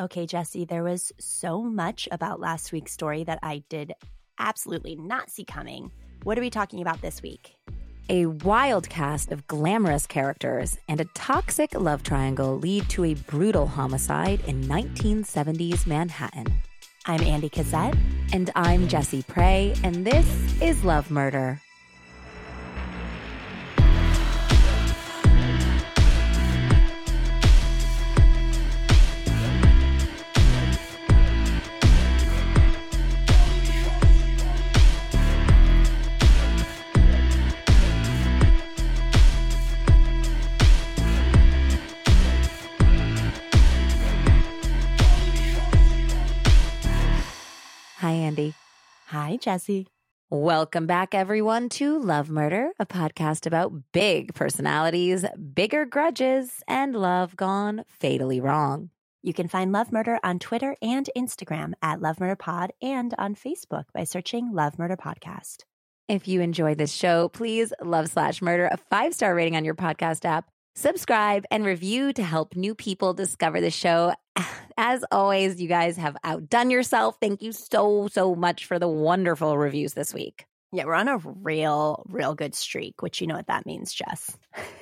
Okay, Jessie, there was so much about last week's story that I did absolutely not see coming. What are we talking about this week? A wild cast of glamorous characters and a toxic love triangle lead to a brutal homicide in 1970s Manhattan. I'm Andie Cassette. And I'm Jessie Pray, and this is Love Murder. Hi, Jessie. Welcome back, everyone, to Love Murder, a podcast about big personalities, bigger grudges, and love gone fatally wrong. You can find Love Murder on Twitter and Instagram at Love Murder Pod and on Facebook by searching Love Murder Podcast. If you enjoy this show, please love slash murder a five star rating on your podcast app. Subscribe and review to help new people discover the show. As always, you guys have outdone yourself. Thank you so, so much for the wonderful reviews this week. Yeah, we're on a real, real good streak, which you know what that means, Jess.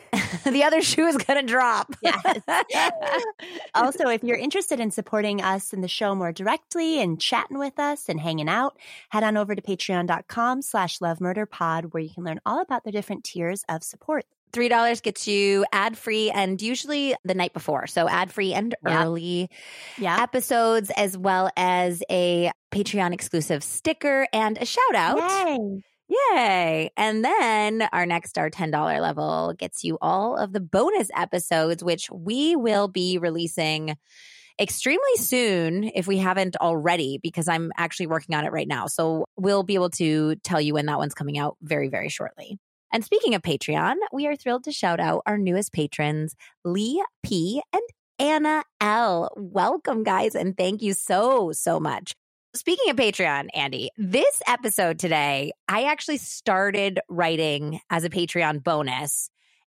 the other shoe is going to drop. Yes. also, if you're interested in supporting us in the show more directly and chatting with us and hanging out, head on over to patreon.com slash love murder pod where you can learn all about the different tiers of support. $3 gets you ad free and usually the night before. So ad free and Yep. early Yeah. episodes, as well as a Patreon exclusive sticker and a shout out. Yay. Yay. And then our next, our $10 level, gets you all of the bonus episodes, which we will be releasing extremely soon if we haven't already, because I'm actually working on it right now. So we'll be able to tell you when that one's coming out very, very shortly. And speaking of Patreon, we are thrilled to shout out our newest patrons, Lee P. and Anna L. Welcome, guys, and thank you so, so much. Speaking of Patreon, Andie, this episode today, I actually started writing as a Patreon bonus,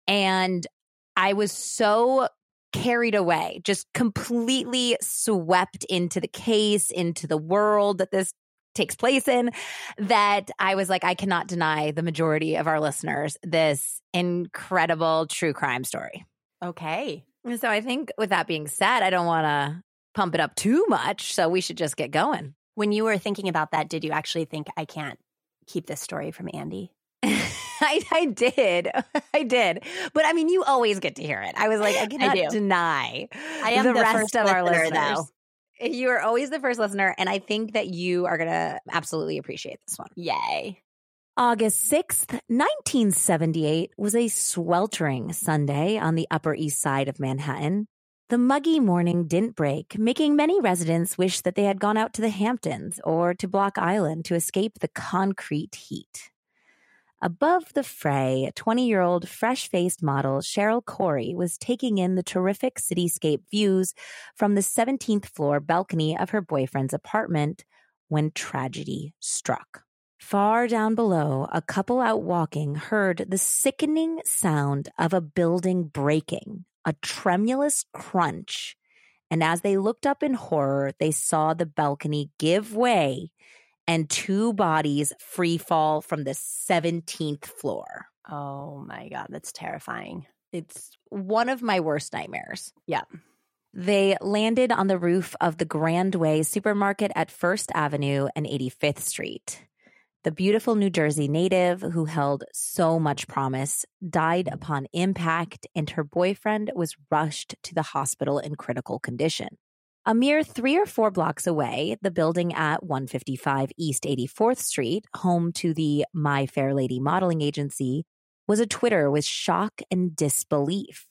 and I was so carried away, just completely swept into the case, into the world that this takes place in, that I was like, I cannot deny the majority of our listeners this incredible true crime story. Okay. So I think with that being said, I don't want to pump it up too much. So we should just get going. When you were thinking about that, did you actually think I can't keep this story from Andie? I, I did. I did. But I mean, you always get to hear it. I was like, I cannot do. deny I am the, the rest of our listener, listeners. though. You are always the first listener. And I think that you are going to absolutely appreciate this one. Yay. August 6th, 1978 was a sweltering Sunday on the Upper East Side of Manhattan. The muggy morning didn't break, making many residents wish that they had gone out to the Hamptons or to Block Island to escape the concrete heat. Above the fray, 20 year old fresh faced model Cheryl Corey was taking in the terrific cityscape views from the 17th floor balcony of her boyfriend's apartment when tragedy struck. Far down below, a couple out walking heard the sickening sound of a building breaking, a tremulous crunch. And as they looked up in horror, they saw the balcony give way and two bodies free fall from the 17th floor. Oh my God, that's terrifying. It's one of my worst nightmares. Yeah. They landed on the roof of the Grand Way supermarket at First Avenue and 85th Street. The beautiful New Jersey native who held so much promise died upon impact, and her boyfriend was rushed to the hospital in critical condition. A mere three or four blocks away, the building at 155 East 84th Street, home to the My Fair Lady modeling agency, was a Twitter with shock and disbelief.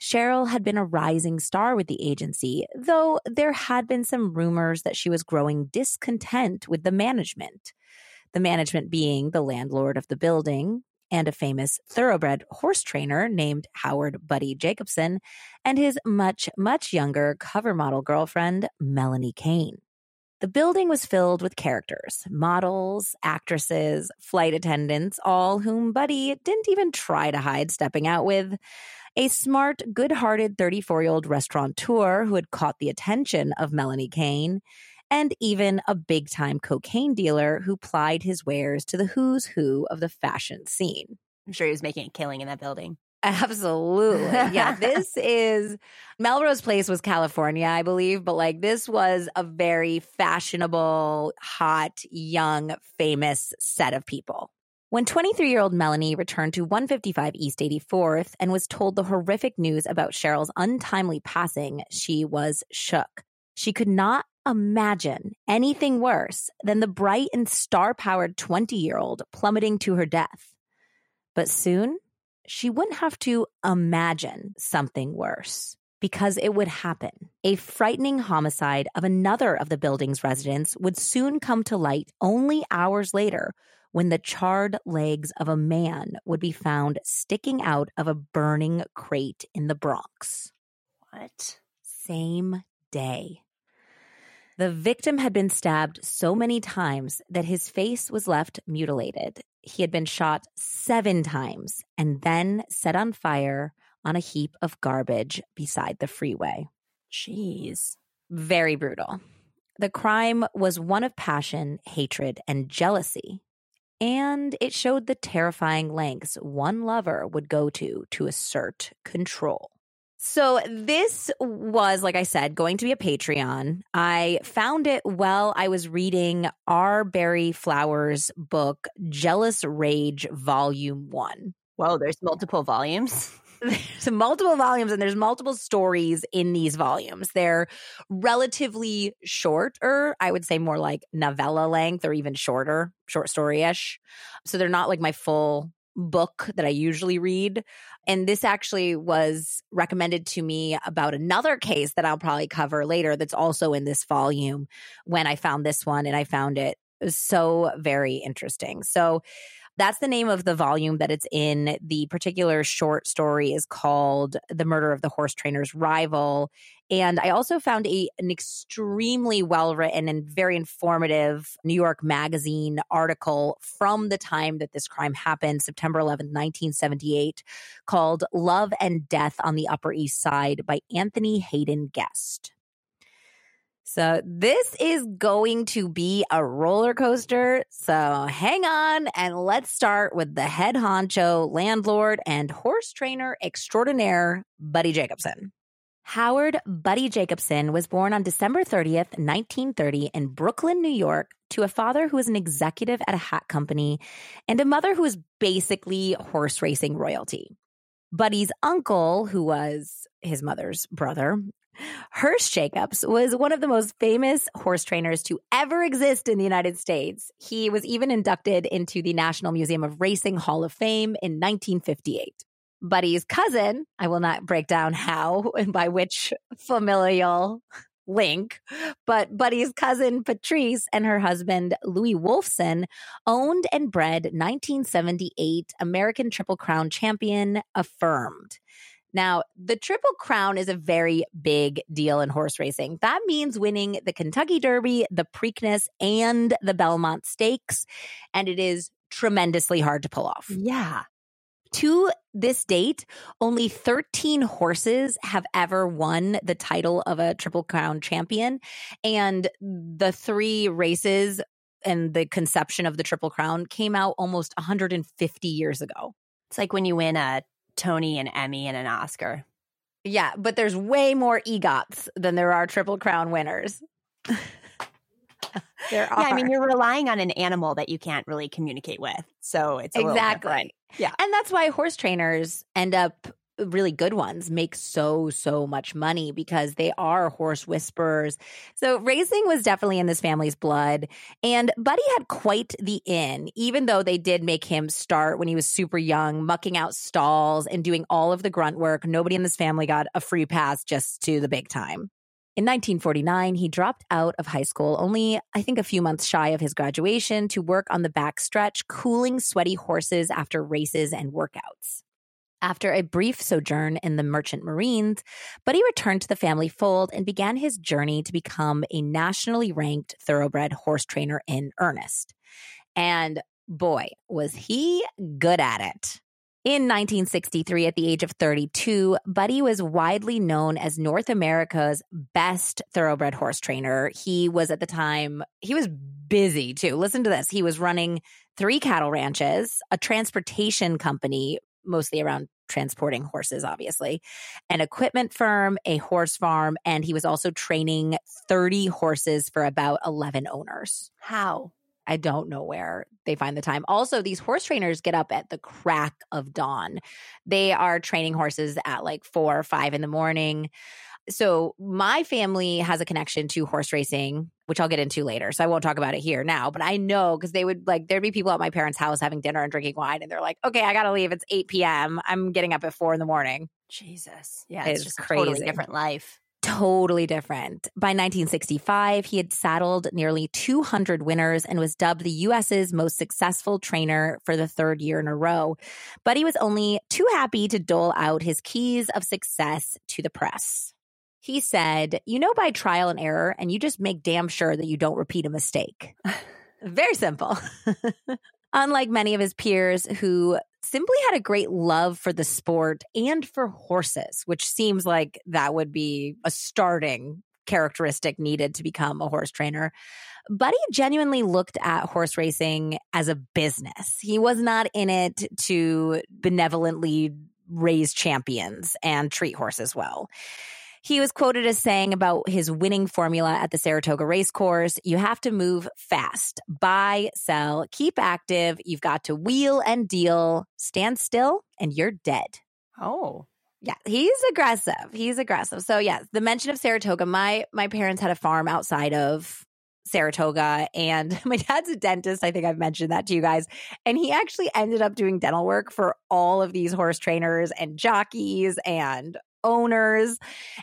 Cheryl had been a rising star with the agency, though there had been some rumors that she was growing discontent with the management. The management being the landlord of the building and a famous thoroughbred horse trainer named Howard Buddy Jacobson and his much, much younger cover model girlfriend, Melanie Cain. The building was filled with characters, models, actresses, flight attendants, all whom Buddy didn't even try to hide stepping out with. a smart, good hearted 34 year old restaurateur who had caught the attention of Melanie Cain, and even a big time cocaine dealer who plied his wares to the who's who of the fashion scene. I'm sure he was making a killing in that building. Absolutely. Yeah. this is Melrose Place was California, I believe, but like this was a very fashionable, hot, young, famous set of people. When 23 year old Melanie returned to 155 East 84th and was told the horrific news about Cheryl's untimely passing, she was shook. She could not imagine anything worse than the bright and star powered 20 year old plummeting to her death. But soon, she wouldn't have to imagine something worse because it would happen. A frightening homicide of another of the building's residents would soon come to light only hours later when the charred legs of a man would be found sticking out of a burning crate in the Bronx. What? Same day. The victim had been stabbed so many times that his face was left mutilated. He had been shot seven times and then set on fire on a heap of garbage beside the freeway. Jeez. Very brutal. The crime was one of passion, hatred, and jealousy. And it showed the terrifying lengths one lover would go to to assert control. So this was, like I said, going to be a Patreon. I found it while I was reading R. Barri Flowers' book, Jealous Rage, Volume One. Whoa, there's multiple volumes. there's multiple volumes and there's multiple stories in these volumes. They're relatively shorter, I would say more like novella length or even shorter, short story ish. So they're not like my full book that I usually read. And this actually was recommended to me about another case that I'll probably cover later that's also in this volume when I found this one and I found it, it so very interesting. So that's the name of the volume that it's in. The particular short story is called The Murder of the Horse Trainer's Rival. And I also found a, an extremely well written and very informative New York Magazine article from the time that this crime happened, September 11, 1978, called Love and Death on the Upper East Side by Anthony Haden-Guest. So, this is going to be a roller coaster. So, hang on and let's start with the head honcho, landlord, and horse trainer extraordinaire, Buddy Jacobson. Howard Buddy Jacobson was born on December 30th, 1930, in Brooklyn, New York, to a father who was an executive at a hat company and a mother who was basically horse racing royalty. Buddy's uncle, who was his mother's brother, Hirsch Jacobs was one of the most famous horse trainers to ever exist in the United States. He was even inducted into the National Museum of Racing Hall of Fame in 1958. Buddy's cousin, I will not break down how and by which familial link, but Buddy's cousin Patrice and her husband Louis Wolfson owned and bred 1978 American Triple Crown champion Affirmed. Now, the Triple Crown is a very big deal in horse racing. That means winning the Kentucky Derby, the Preakness, and the Belmont Stakes. And it is tremendously hard to pull off. Yeah. To this date, only 13 horses have ever won the title of a Triple Crown champion. And the three races and the conception of the Triple Crown came out almost 150 years ago. It's like when you win a Tony, and Emmy, and an Oscar. Yeah, but there's way more EGOTs than there are Triple Crown winners. there are. Yeah, I mean, you're relying on an animal that you can't really communicate with. So it's exactly. Yeah. And that's why horse trainers end up really good ones make so so much money because they are horse whisperers. So racing was definitely in this family's blood and Buddy had quite the in even though they did make him start when he was super young mucking out stalls and doing all of the grunt work. Nobody in this family got a free pass just to the big time. In 1949, he dropped out of high school, only I think a few months shy of his graduation, to work on the backstretch, cooling sweaty horses after races and workouts. After a brief sojourn in the Merchant Marines, Buddy returned to the family fold and began his journey to become a nationally ranked thoroughbred horse trainer in earnest. And boy, was he good at it. In 1963, at the age of 32, Buddy was widely known as North America's best thoroughbred horse trainer. He was at the time, he was busy too. Listen to this. He was running three cattle ranches, a transportation company, mostly around transporting horses, obviously, an equipment firm, a horse farm, and he was also training 30 horses for about 11 owners. How? I don't know where they find the time. Also, these horse trainers get up at the crack of dawn. They are training horses at like four or five in the morning. So, my family has a connection to horse racing, which I'll get into later. So, I won't talk about it here now, but I know because they would like, there'd be people at my parents' house having dinner and drinking wine, and they're like, okay, I got to leave. It's 8 p.m. I'm getting up at four in the morning. Jesus. Yeah. It's It's, just crazy. a totally different life. totally different. By 1965, he had saddled nearly 200 winners and was dubbed the US's most successful trainer for the third year in a row. But he was only too happy to dole out his keys of success to the press. He said, You know, by trial and error, and you just make damn sure that you don't repeat a mistake. Very simple. Unlike many of his peers who simply had a great love for the sport and for horses, which seems like that would be a starting characteristic needed to become a horse trainer. Buddy genuinely looked at horse racing as a business. He was not in it to benevolently raise champions and treat horses well. He was quoted as saying about his winning formula at the Saratoga race course you have to move fast, buy, sell, keep active. You've got to wheel and deal, stand still, and you're dead. Oh. Yeah, he's aggressive. He's aggressive. So yes, the mention of Saratoga, my my parents had a farm outside of Saratoga and my dad's a dentist. I think I've mentioned that to you guys. And he actually ended up doing dental work for all of these horse trainers and jockeys and owners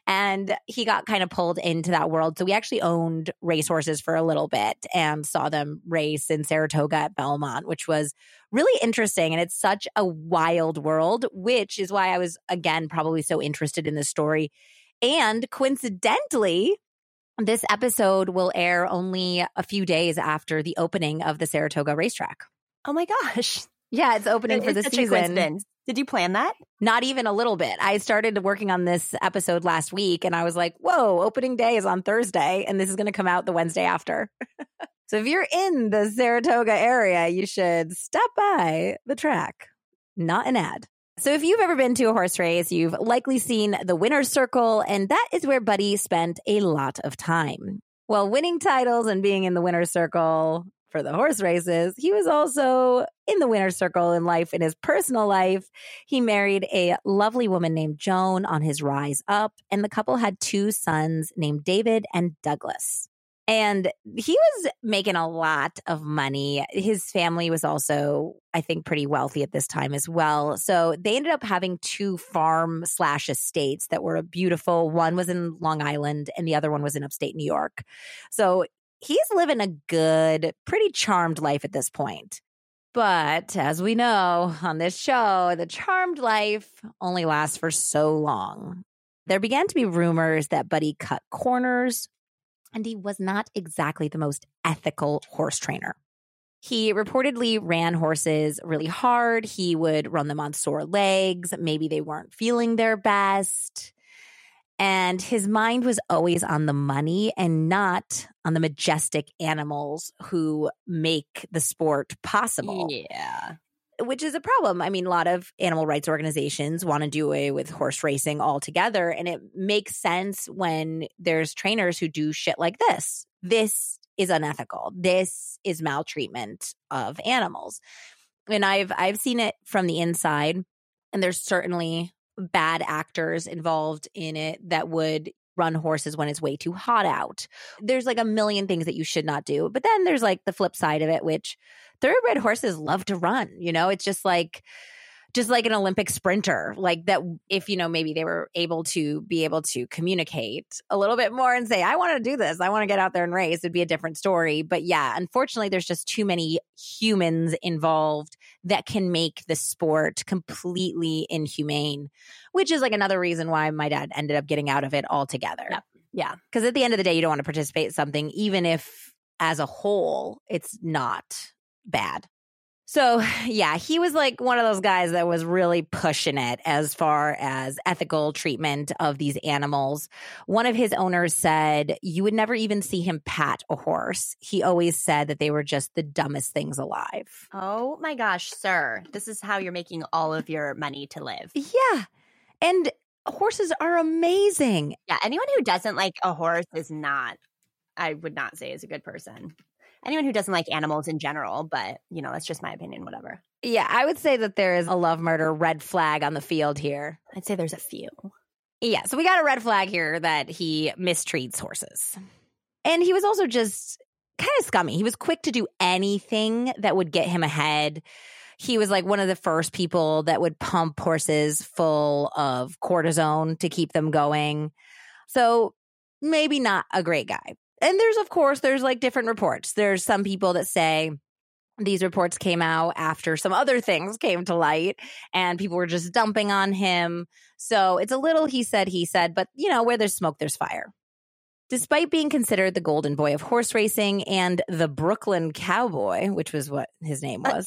and he got kind of pulled into that world so we actually owned racehorses for a little bit and saw them race in Saratoga at Belmont which was really interesting and it's such a wild world which is why I was again probably so interested in this story and coincidentally this episode will air only a few days after the opening of the Saratoga racetrack. Oh my gosh. Yeah, it's opening for It's the season. Did you plan that? Not even a little bit. I started working on this episode last week and I was like, whoa, opening day is on Thursday and this is going to come out the Wednesday after. so if you're in the Saratoga area, you should stop by the track. Not an ad. So if you've ever been to a horse race, you've likely seen the winner's circle, and that is where Buddy spent a lot of time. Well, winning titles and being in the winner's circle for the horse races, he was also in the winner's circle in life, in his personal life. He married a lovely woman named Joan on his rise up, and the couple had two sons named David and Douglas. And he was making a lot of money. His family was also, I think, pretty wealthy at this time as well. So they ended up having two farm slash estates that were beautiful. One was in Long Island and the other one was in upstate New York. So he's living a good, pretty charmed life at this point. But as we know on this show, the charmed life only lasts for so long. There began to be rumors that Buddy cut corners, and he was not exactly the most ethical horse trainer. He reportedly ran horses really hard. He would run them on sore legs. Maybe they weren't feeling their best. And his mind was always on the money and not on the majestic animals who make the sport possible Yeah. which is a problem. I mean, a lot of animal rights organizations want to do away with horse racing altogether. And it makes sense when there's trainers who do shit like this. This is unethical. This is maltreatment of animals. And I've I've seen it from the inside, and there's certainly bad actors involved in it that would run horses when it's way too hot out. There's like a million things that you should not do. But then there's like the flip side of it, which thoroughbred horses love to run. You know, it's just like just like an Olympic sprinter, like that if you know maybe they were able to be able to communicate a little bit more and say, I want to do this, I want to get out there and race, it'd be a different story. But yeah, unfortunately, there's just too many humans involved that can make the sport completely inhumane, which is like another reason why my dad ended up getting out of it altogether. Yep. Yeah. Because at the end of the day, you don't want to participate in something, even if as a whole it's not bad. So, yeah, he was like one of those guys that was really pushing it as far as ethical treatment of these animals. One of his owners said you would never even see him pat a horse. He always said that they were just the dumbest things alive. Oh my gosh, sir. This is how you're making all of your money to live. Yeah. And horses are amazing. Yeah, anyone who doesn't like a horse is not I would not say is a good person anyone who doesn't like animals in general, but you know, that's just my opinion, whatever. Yeah, I would say that there is a love murder red flag on the field here. I'd say there's a few. Yeah, so we got a red flag here that he mistreats horses. And he was also just kind of scummy. He was quick to do anything that would get him ahead. He was like one of the first people that would pump horses full of cortisone to keep them going. So maybe not a great guy and there's of course there's like different reports there's some people that say these reports came out after some other things came to light and people were just dumping on him so it's a little he said he said but you know where there's smoke there's fire Despite being considered the golden boy of horse racing and the Brooklyn Cowboy, which was what his name was,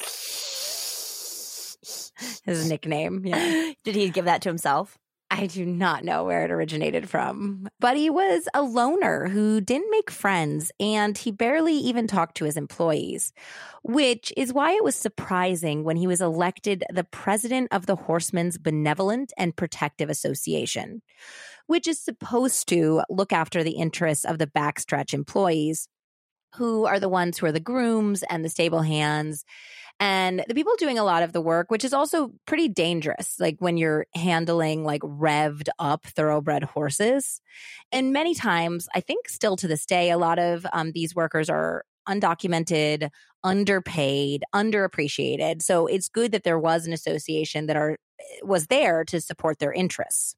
his nickname. Yeah. Did he give that to himself? I do not know where it originated from, but he was a loner who didn't make friends and he barely even talked to his employees, which is why it was surprising when he was elected the president of the Horsemen's Benevolent and Protective Association, which is supposed to look after the interests of the backstretch employees who are the ones who are the grooms and the stable hands and the people doing a lot of the work, which is also pretty dangerous, like when you're handling like revved up thoroughbred horses. And many times, I think still to this day, a lot of um, these workers are undocumented, underpaid, underappreciated. So it's good that there was an association that are eh, was there to support their interests.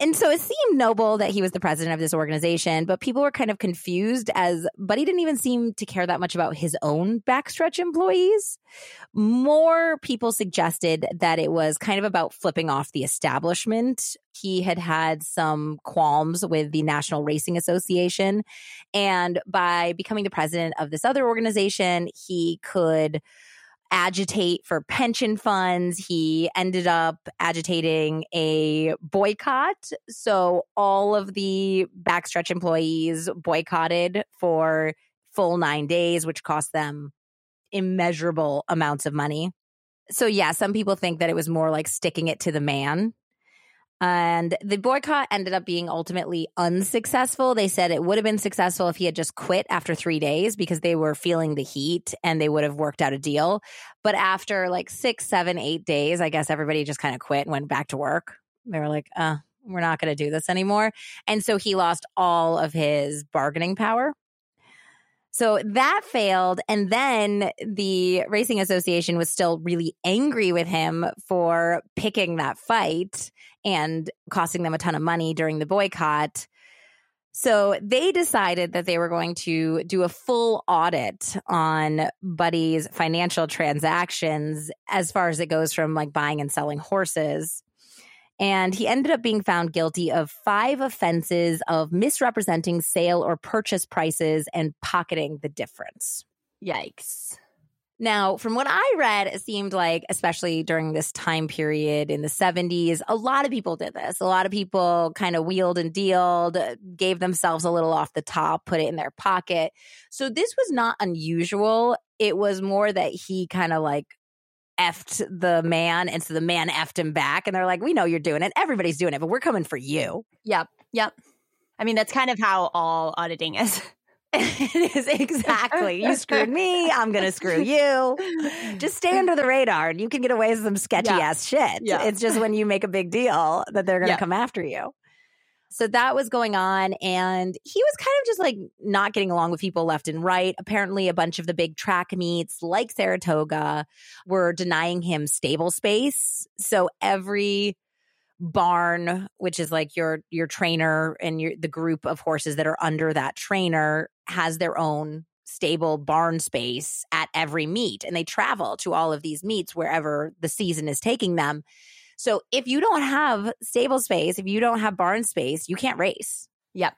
And so it seemed noble that he was the president of this organization, but people were kind of confused as Buddy didn't even seem to care that much about his own backstretch employees. More people suggested that it was kind of about flipping off the establishment. He had had some qualms with the National Racing Association. And by becoming the president of this other organization, he could agitate for pension funds. He ended up agitating a boycott. So all of the backstretch employees boycotted for full nine days, which cost them immeasurable amounts of money. So, yeah, some people think that it was more like sticking it to the man and the boycott ended up being ultimately unsuccessful. They said it would have been successful if he had just quit after three days because they were feeling the heat and they would have worked out a deal. But after like six, seven, eight days, I guess everybody just kind of quit and went back to work. They were like, uh, we're not going to do this anymore. And so he lost all of his bargaining power. So that failed. And then the Racing Association was still really angry with him for picking that fight and costing them a ton of money during the boycott. So they decided that they were going to do a full audit on Buddy's financial transactions as far as it goes from like buying and selling horses. And he ended up being found guilty of five offenses of misrepresenting sale or purchase prices and pocketing the difference. Yikes. Now, from what I read, it seemed like, especially during this time period in the 70s, a lot of people did this. A lot of people kind of wheeled and dealed, uh, gave themselves a little off the top, put it in their pocket. So this was not unusual. It was more that he kind of like effed the man, and so the man effed him back. And they're like, "We know you're doing it. Everybody's doing it, but we're coming for you." Yep, yep. I mean, that's kind of how all auditing is. it is exactly. You screwed me. I'm going to screw you. Just stay under the radar and you can get away with some sketchy yeah. ass shit. Yeah. It's just when you make a big deal that they're going to yeah. come after you. So that was going on. And he was kind of just like not getting along with people left and right. Apparently, a bunch of the big track meets, like Saratoga, were denying him stable space. So every barn which is like your your trainer and your the group of horses that are under that trainer has their own stable barn space at every meet and they travel to all of these meets wherever the season is taking them so if you don't have stable space, if you don't have barn space, you can't race. Yep.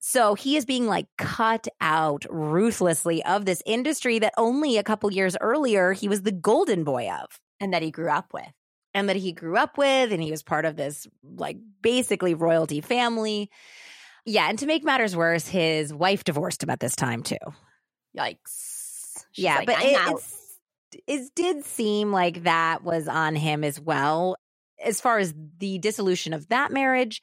So he is being like cut out ruthlessly of this industry that only a couple years earlier he was the golden boy of and that he grew up with. And that he grew up with, and he was part of this like basically royalty family. Yeah. And to make matters worse, his wife divorced him at this time too. Yikes. She's yeah, like, but it, it did seem like that was on him as well. As far as the dissolution of that marriage,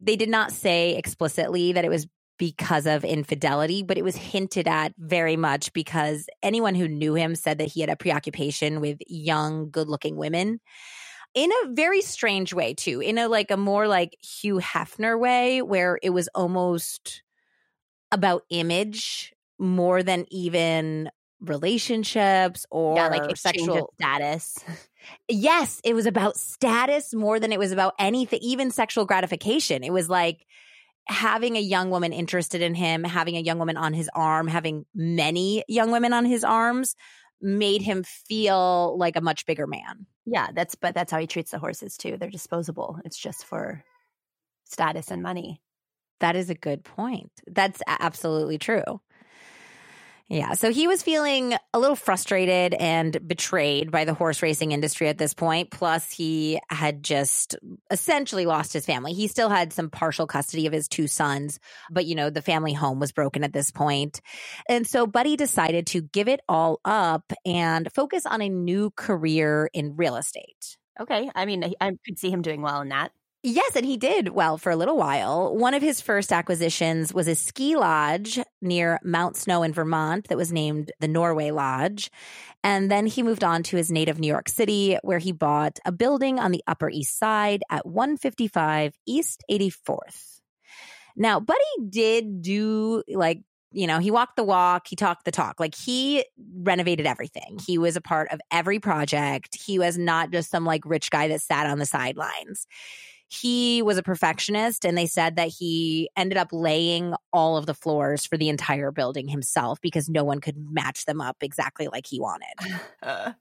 they did not say explicitly that it was because of infidelity, but it was hinted at very much because anyone who knew him said that he had a preoccupation with young, good looking women in a very strange way, too, in a like a more like Hugh Hefner way, where it was almost about image more than even relationships or yeah, like sexual status. yes, it was about status more than it was about anything, even sexual gratification. It was like having a young woman interested in him, having a young woman on his arm, having many young women on his arms made him feel like a much bigger man. Yeah, that's but that's how he treats the horses too. They're disposable. It's just for status and money. That is a good point. That's absolutely true. Yeah. So he was feeling a little frustrated and betrayed by the horse racing industry at this point. Plus, he had just essentially lost his family. He still had some partial custody of his two sons, but, you know, the family home was broken at this point. And so Buddy decided to give it all up and focus on a new career in real estate. Okay. I mean, I could see him doing well in that. Yes, and he did well for a little while. One of his first acquisitions was a ski lodge near Mount Snow in Vermont that was named the Norway Lodge. And then he moved on to his native New York City, where he bought a building on the Upper East Side at 155 East 84th. Now, Buddy did do like you know, he walked the walk, he talked the talk. Like he renovated everything. He was a part of every project. He was not just some like rich guy that sat on the sidelines he was a perfectionist and they said that he ended up laying all of the floors for the entire building himself because no one could match them up exactly like he wanted.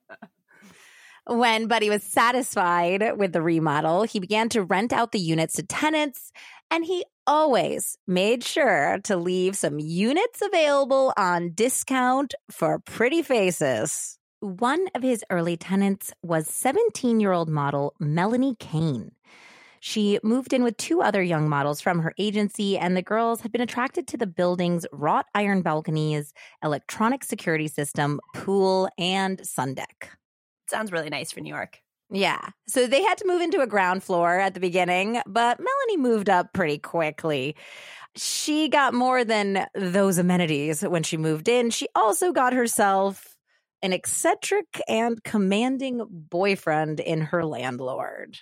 when Buddy was satisfied with the remodel, he began to rent out the units to tenants and he always made sure to leave some units available on discount for pretty faces. One of his early tenants was 17 year old model Melanie Cain. She moved in with two other young models from her agency, and the girls had been attracted to the building's wrought iron balconies, electronic security system, pool, and sun deck. Sounds really nice for New York. Yeah. So they had to move into a ground floor at the beginning, but Melanie moved up pretty quickly. She got more than those amenities when she moved in. She also got herself an eccentric and commanding boyfriend in her landlord.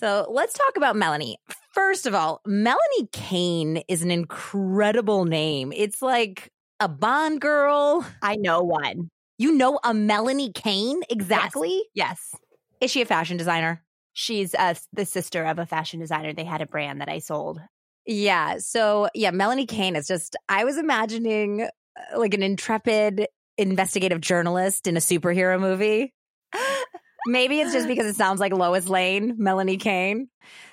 So let's talk about Melanie. First of all, Melanie Cain is an incredible name. It's like a Bond girl. I know one. You know a Melanie Kane? Exactly? Yes. yes. Is she a fashion designer? She's uh, the sister of a fashion designer. They had a brand that I sold. Yeah. So, yeah, Melanie Cain is just, I was imagining uh, like an intrepid investigative journalist in a superhero movie. Maybe it's just because it sounds like Lois Lane, Melanie Cain.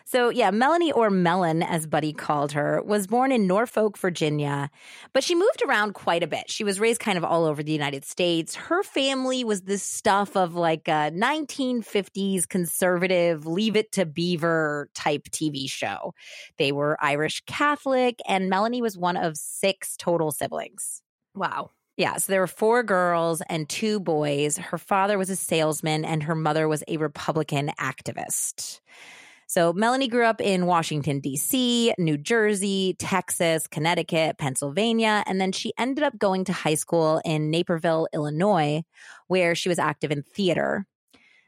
So, yeah, Melanie, or Melon, as Buddy called her, was born in Norfolk, Virginia, but she moved around quite a bit. She was raised kind of all over the United States. Her family was the stuff of like a 1950s conservative, leave it to Beaver type TV show. They were Irish Catholic, and Melanie was one of six total siblings. Wow. Yeah, so there were four girls and two boys. Her father was a salesman and her mother was a Republican activist. So Melanie grew up in Washington, D.C., New Jersey, Texas, Connecticut, Pennsylvania, and then she ended up going to high school in Naperville, Illinois, where she was active in theater.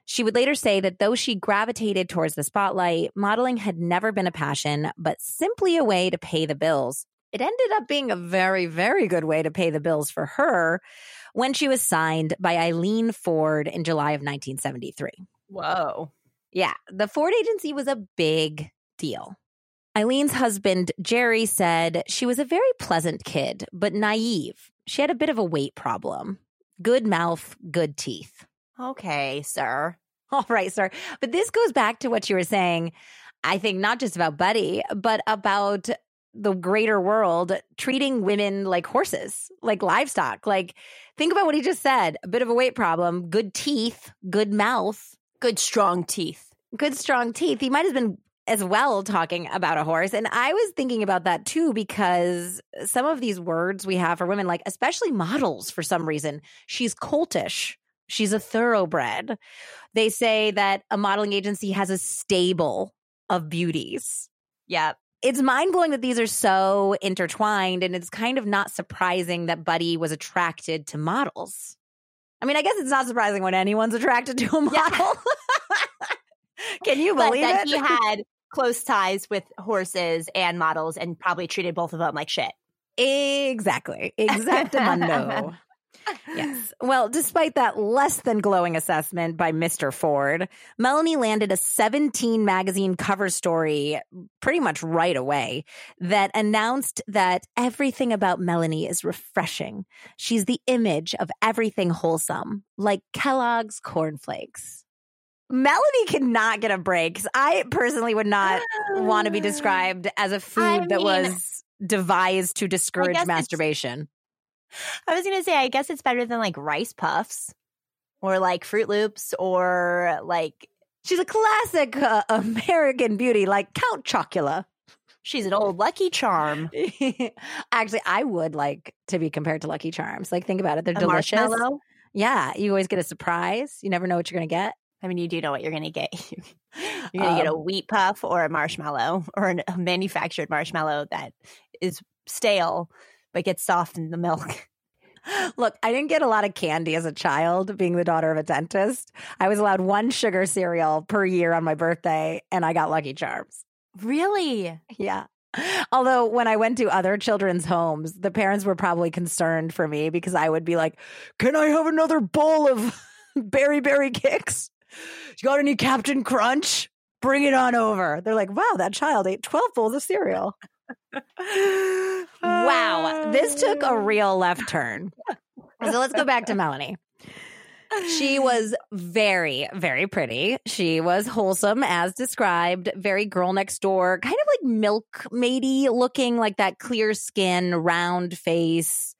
She would later say that though she gravitated towards the spotlight, modeling had never been a passion, but simply a way to pay the bills it ended up being a very, very good way to pay the bills for her when she was signed by Eileen Ford in July of 1973. Whoa. Yeah, the Ford agency was a big deal. Eileen's husband, Jerry, said she was a very pleasant kid, but naive. She had a bit of a weight problem. Good mouth, good teeth. Okay, sir. All right, sir. But this goes back to what you were saying. I think not just about Buddy, but about the greater world treating women like horses, like livestock. Like, think about what he just said a bit of a weight problem, good teeth, good mouth, good strong teeth, good strong teeth. He might have been as well talking about a horse. And I was thinking about that too, because some of these words we have for women, like especially models for some reason, she's coltish. She's a thoroughbred. They say that a modeling agency has a stable of beauties. Yeah. It's mind blowing that these are so intertwined. And it's kind of not surprising that Buddy was attracted to models. I mean, I guess it's not surprising when anyone's attracted to a model. Yeah. Can you believe but that it? He had close ties with horses and models and probably treated both of them like shit. Exactly. Exactamundo. yes. Well, despite that less than glowing assessment by Mr. Ford, Melanie landed a 17 magazine cover story pretty much right away that announced that everything about Melanie is refreshing. She's the image of everything wholesome, like Kellogg's cornflakes. Melanie cannot get a break. I personally would not want to be described as a food I that mean, was devised to discourage masturbation. I was going to say, I guess it's better than like rice puffs or like Froot Loops or like. She's a classic uh, American beauty, like Count Chocula. She's an old Lucky Charm. Actually, I would like to be compared to Lucky Charms. Like, think about it; they're a delicious. Yeah, you always get a surprise. You never know what you're going to get. I mean, you do know what you're going to get. you're going to um, get a um wheat puff or a marshmallow or a manufactured marshmallow that is stale but gets soft in the milk. Look, I didn't get a lot of candy as a child, being the daughter of a dentist. I was allowed one sugar cereal per year on my birthday, and I got Lucky Charms. Really? Yeah. Although when I went to other children's homes, the parents were probably concerned for me because I would be like, "Can I have another bowl of Berry Berry Kix? You got any Captain Crunch? Bring it on over. They're like, wow, that child ate 12 bowls of cereal. wow. This took a ah. real left turn. So let's go back to Melanie. She was very, very pretty. She was wholesome, as described, very girl next door, kind of like milkmaidy looking, like that clear skin, round face.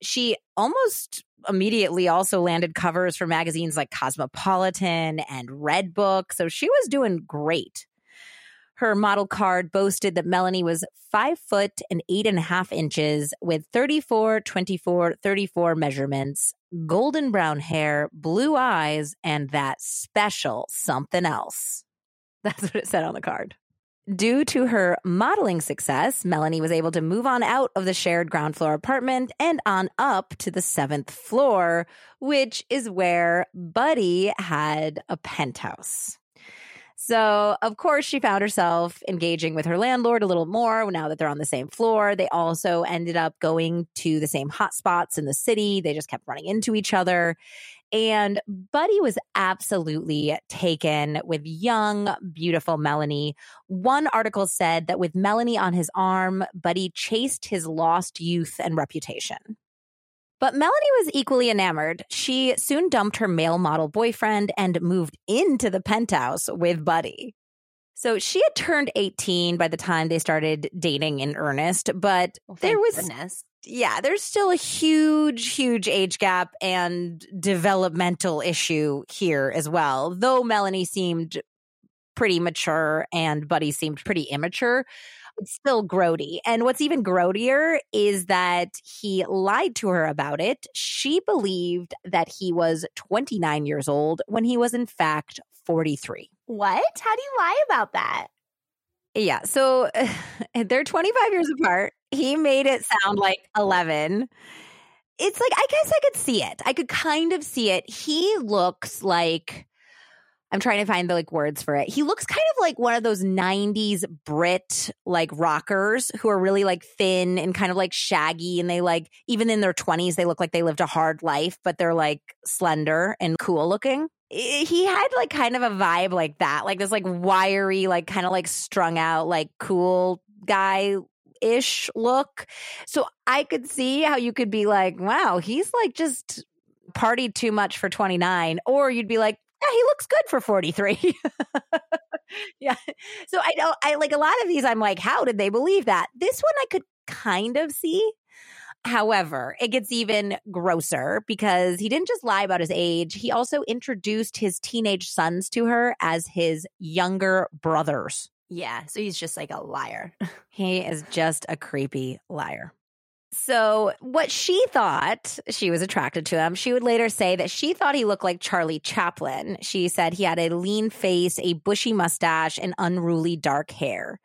She almost immediately also landed covers for magazines like Cosmopolitan and Redbook. So she was doing great. Her model card boasted that Melanie was five foot and eight and a half inches with 34, 24, 34 measurements, golden brown hair, blue eyes, and that special something else. That's what it said on the card. Due to her modeling success, Melanie was able to move on out of the shared ground floor apartment and on up to the seventh floor, which is where Buddy had a penthouse. So, of course, she found herself engaging with her landlord a little more now that they're on the same floor. They also ended up going to the same hotspots in the city. They just kept running into each other. And Buddy was absolutely taken with young, beautiful Melanie. One article said that with Melanie on his arm, Buddy chased his lost youth and reputation. But Melanie was equally enamored. She soon dumped her male model boyfriend and moved into the penthouse with Buddy. So she had turned 18 by the time they started dating in earnest, but there was goodness yeah, there's still a huge, huge age gap and developmental issue here as well. Though Melanie seemed pretty mature and Buddy seemed pretty immature, it's still grody. And what's even grodier is that he lied to her about it. She believed that he was 29 years old when he was, in fact, 43. What? How do you lie about that? Yeah. So they're 25 years apart. He made it sound like 11. It's like, I guess I could see it. I could kind of see it. He looks like, I'm trying to find the like words for it. He looks kind of like one of those 90s Brit like rockers who are really like thin and kind of like shaggy. And they like, even in their 20s, they look like they lived a hard life, but they're like slender and cool looking he had like kind of a vibe like that, like this like wiry, like kind of like strung out, like cool guy ish look. So I could see how you could be like, wow, he's like just partied too much for 29. Or you'd be like, he looks good for 43. yeah. So I don't, I like a lot of these, I'm like, how did they believe that? This one I could kind of see. However, it gets even grosser because he didn't just lie about his age, he also introduced his teenage sons to her as his younger brothers. Yeah. So he's just like a liar. he is just a creepy liar. So, what she thought she was attracted to him, she would later say that she thought he looked like Charlie Chaplin. She said he had a lean face, a bushy mustache, and unruly dark hair.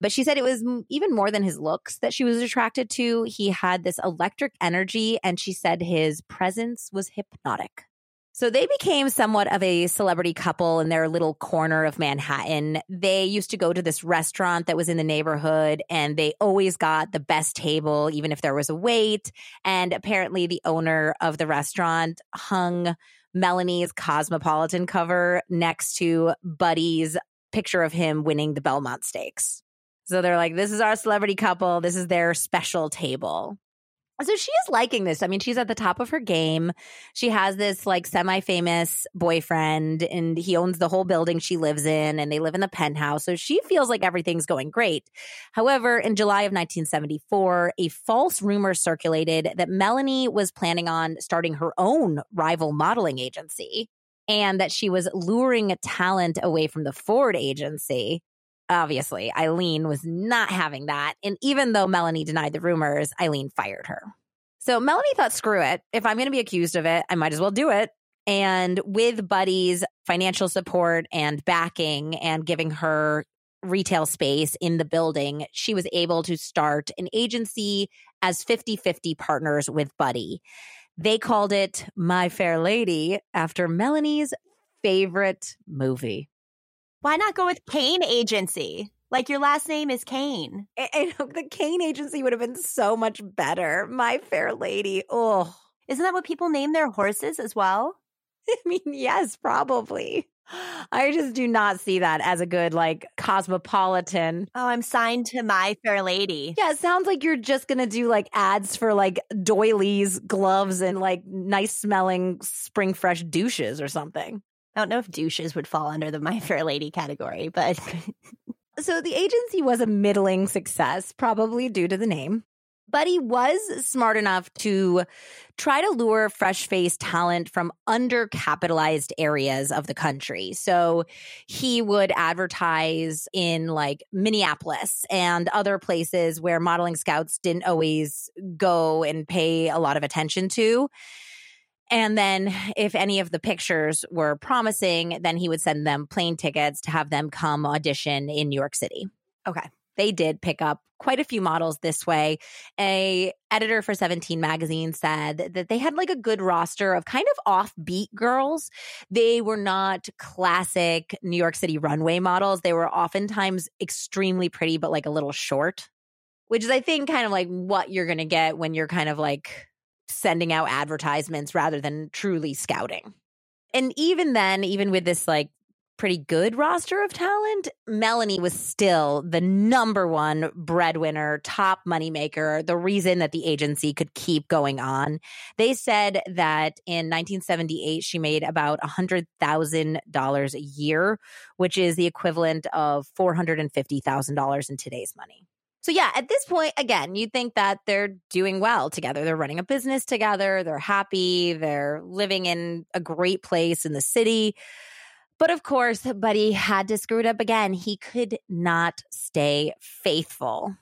But she said it was even more than his looks that she was attracted to. He had this electric energy, and she said his presence was hypnotic. So they became somewhat of a celebrity couple in their little corner of Manhattan. They used to go to this restaurant that was in the neighborhood and they always got the best table, even if there was a wait. And apparently, the owner of the restaurant hung Melanie's Cosmopolitan cover next to Buddy's picture of him winning the Belmont Stakes. So they're like, this is our celebrity couple. This is their special table. So she is liking this. I mean, she's at the top of her game. She has this like semi famous boyfriend, and he owns the whole building she lives in, and they live in the penthouse. So she feels like everything's going great. However, in July of 1974, a false rumor circulated that Melanie was planning on starting her own rival modeling agency and that she was luring talent away from the Ford agency obviously, Eileen was not having that. And even though Melanie denied the rumors, Eileen fired her. So Melanie thought, screw it. If I'm going to be accused of it, I might as well do it. And with Buddy's financial support and backing and giving her retail space in the building, she was able to start an agency as 50 50 partners with Buddy. They called it My Fair Lady after Melanie's favorite movie. Why not go with Cain Agency? Like your last name is Cain. And the Cain Agency would have been so much better. My Fair Lady. Oh. Isn't that what people name their horses as well? I mean, yes, probably. I just do not see that as a good, like, cosmopolitan. Oh, I'm signed to My Fair Lady. Yeah, it sounds like you're just going to do like ads for like doilies, gloves, and like nice smelling spring fresh douches or something. I don't know if douches would fall under the My Fair Lady category, but. so the agency was a middling success, probably due to the name. But he was smart enough to try to lure fresh faced talent from undercapitalized areas of the country. So he would advertise in like Minneapolis and other places where modeling scouts didn't always go and pay a lot of attention to. And then, if any of the pictures were promising, then he would send them plane tickets to have them come audition in New York City. Okay. They did pick up quite a few models this way. A editor for 17 magazine said that they had like a good roster of kind of offbeat girls. They were not classic New York City runway models. They were oftentimes extremely pretty but like a little short, which is I think kind of like what you're going to get when you're kind of like sending out advertisements rather than truly scouting. And even then, even with this like pretty good roster of talent, Melanie was still the number one breadwinner, top moneymaker, the reason that the agency could keep going on. They said that in 1978, she made about $100,000 a year, which is the equivalent of $450,000 in today's money. So, yeah, at this point, again, you think that they're doing well together. They're running a business together. They're happy. They're living in a great place in the city. But of course, Buddy had to screw it up again. He could not stay faithful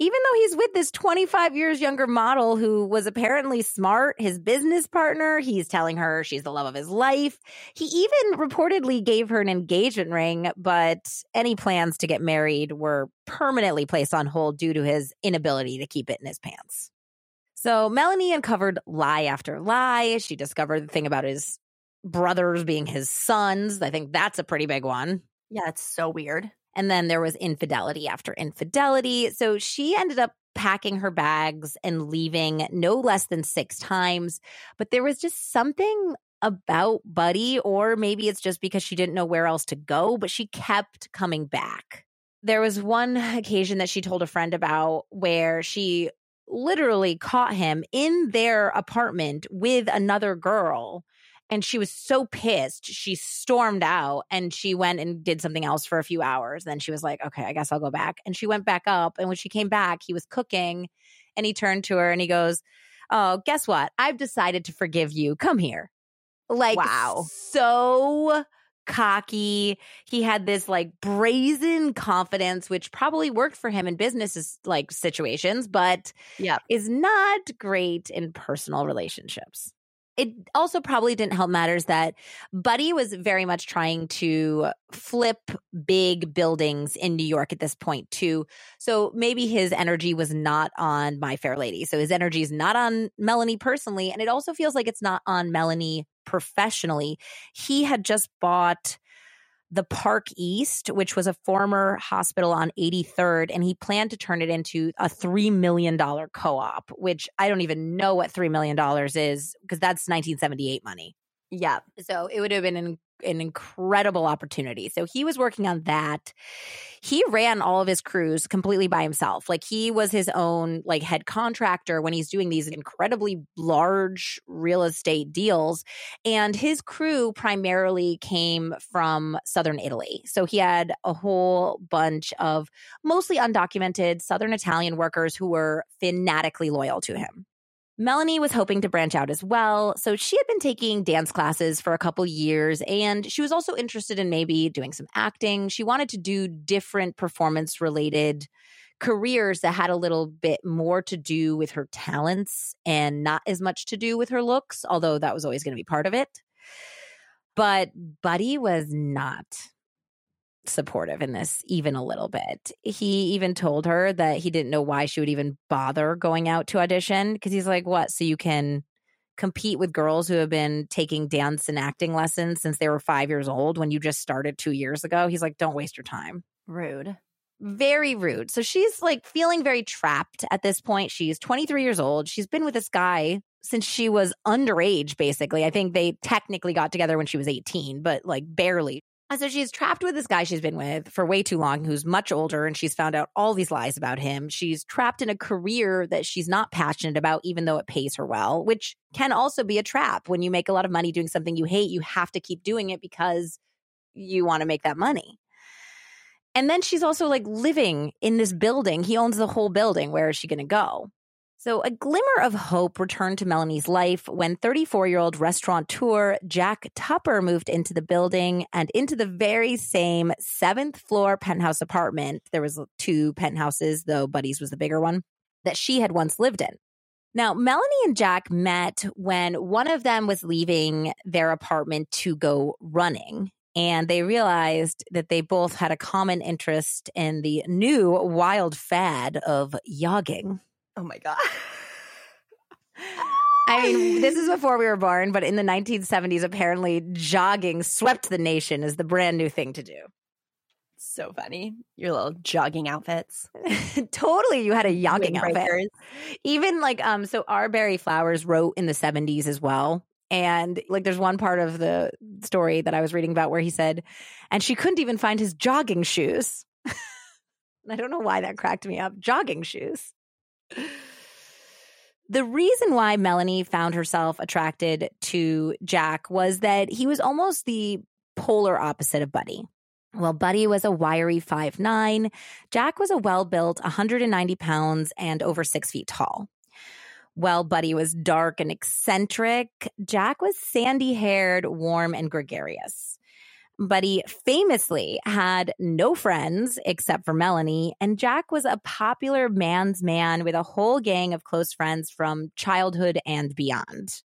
even though he's with this 25 years younger model who was apparently smart, his business partner, he's telling her she's the love of his life. He even reportedly gave her an engagement ring, but any plans to get married were permanently placed on hold due to his inability to keep it in his pants. So Melanie uncovered lie after lie. She discovered the thing about his brothers being his sons. I think that's a pretty big one. Yeah, it's so weird. And then there was infidelity after infidelity. So she ended up packing her bags and leaving no less than six times. But there was just something about Buddy, or maybe it's just because she didn't know where else to go, but she kept coming back. There was one occasion that she told a friend about where she literally caught him in their apartment with another girl and she was so pissed she stormed out and she went and did something else for a few hours then she was like okay i guess i'll go back and she went back up and when she came back he was cooking and he turned to her and he goes oh guess what i've decided to forgive you come here like Wow. so cocky he had this like brazen confidence which probably worked for him in business like situations but Yep. is not great in personal relationships. It also probably didn't help matters that Buddy was very much trying to flip big buildings in New York at this point, too. So maybe his energy was not on My Fair Lady. So his energy is not on Melanie personally. And it also feels like it's not on Melanie professionally. He had just bought the Park East, which was a former hospital on 83rd, and he planned to turn it into a $3 million co op, which I don't even know what $3 million is because that's 1978 money. Yeah. So it would have been an, incredible opportunity. So he was working on that. He ran all of his crews completely by himself. Like he was his own like head contractor when he's doing these incredibly large real estate deals. And his crew primarily came from southern Italy. So he had a whole bunch of mostly undocumented southern Italian workers who were fanatically loyal to him. Melanie was hoping to branch out as well. So she had been taking dance classes for a couple years and she was also interested in maybe doing some acting. She wanted to do different performance related careers that had a little bit more to do with her talents and not as much to do with her looks, although that was always going to be part of it. But Buddy was not supportive in this even a little bit. He even told her that he didn't know why she would even bother going out to audition because he's like, "What? So you can compete with girls who have been taking dance and acting lessons since they were 5 years old when you just started 2 years ago?" He's like, "Don't waste your time." Rude. Very rude. So she's like feeling very trapped at this point. She's 23 years old. She's been with this guy since she was underage, basically. I think they technically got together when she was 18, but like barely. So she's trapped with this guy she's been with for way too long, who's much older, and she's found out all these lies about him. She's trapped in a career that she's not passionate about, even though it pays her well, which can also be a trap. When you make a lot of money doing something you hate, you have to keep doing it because you want to make that money. And then she's also like living in this building. He owns the whole building. Where is she going to go? So, a glimmer of hope returned to Melanie's life when 34 year old restaurateur Jack Tupper moved into the building and into the very same seventh floor penthouse apartment. There was two penthouses, though Buddy's was the bigger one that she had once lived in. Now, Melanie and Jack met when one of them was leaving their apartment to go running. And they realized that they both had a common interest in the new wild fad of yogging. Oh my God. I mean, this is before we were born, but in the 1970s, apparently jogging swept the nation as the brand new thing to do. so funny. Your little jogging outfits. totally, you had a jogging outfit. Even like, um, so R. Barri Flowers wrote in the 70s as well. And like, there's one part of the story that I was reading about where he said, and she couldn't even find his jogging shoes. I don't know why that cracked me up. Jogging shoes. The reason why Melanie found herself attracted to Jack was that he was almost the polar opposite of Buddy. Well, Buddy was a wiry five nine. Jack was a well built 190 pounds and over six feet tall. Well, Buddy was dark and eccentric. Jack was sandy haired, warm, and gregarious. Buddy famously had no friends except for Melanie, and Jack was a popular man's man with a whole gang of close friends from childhood and beyond.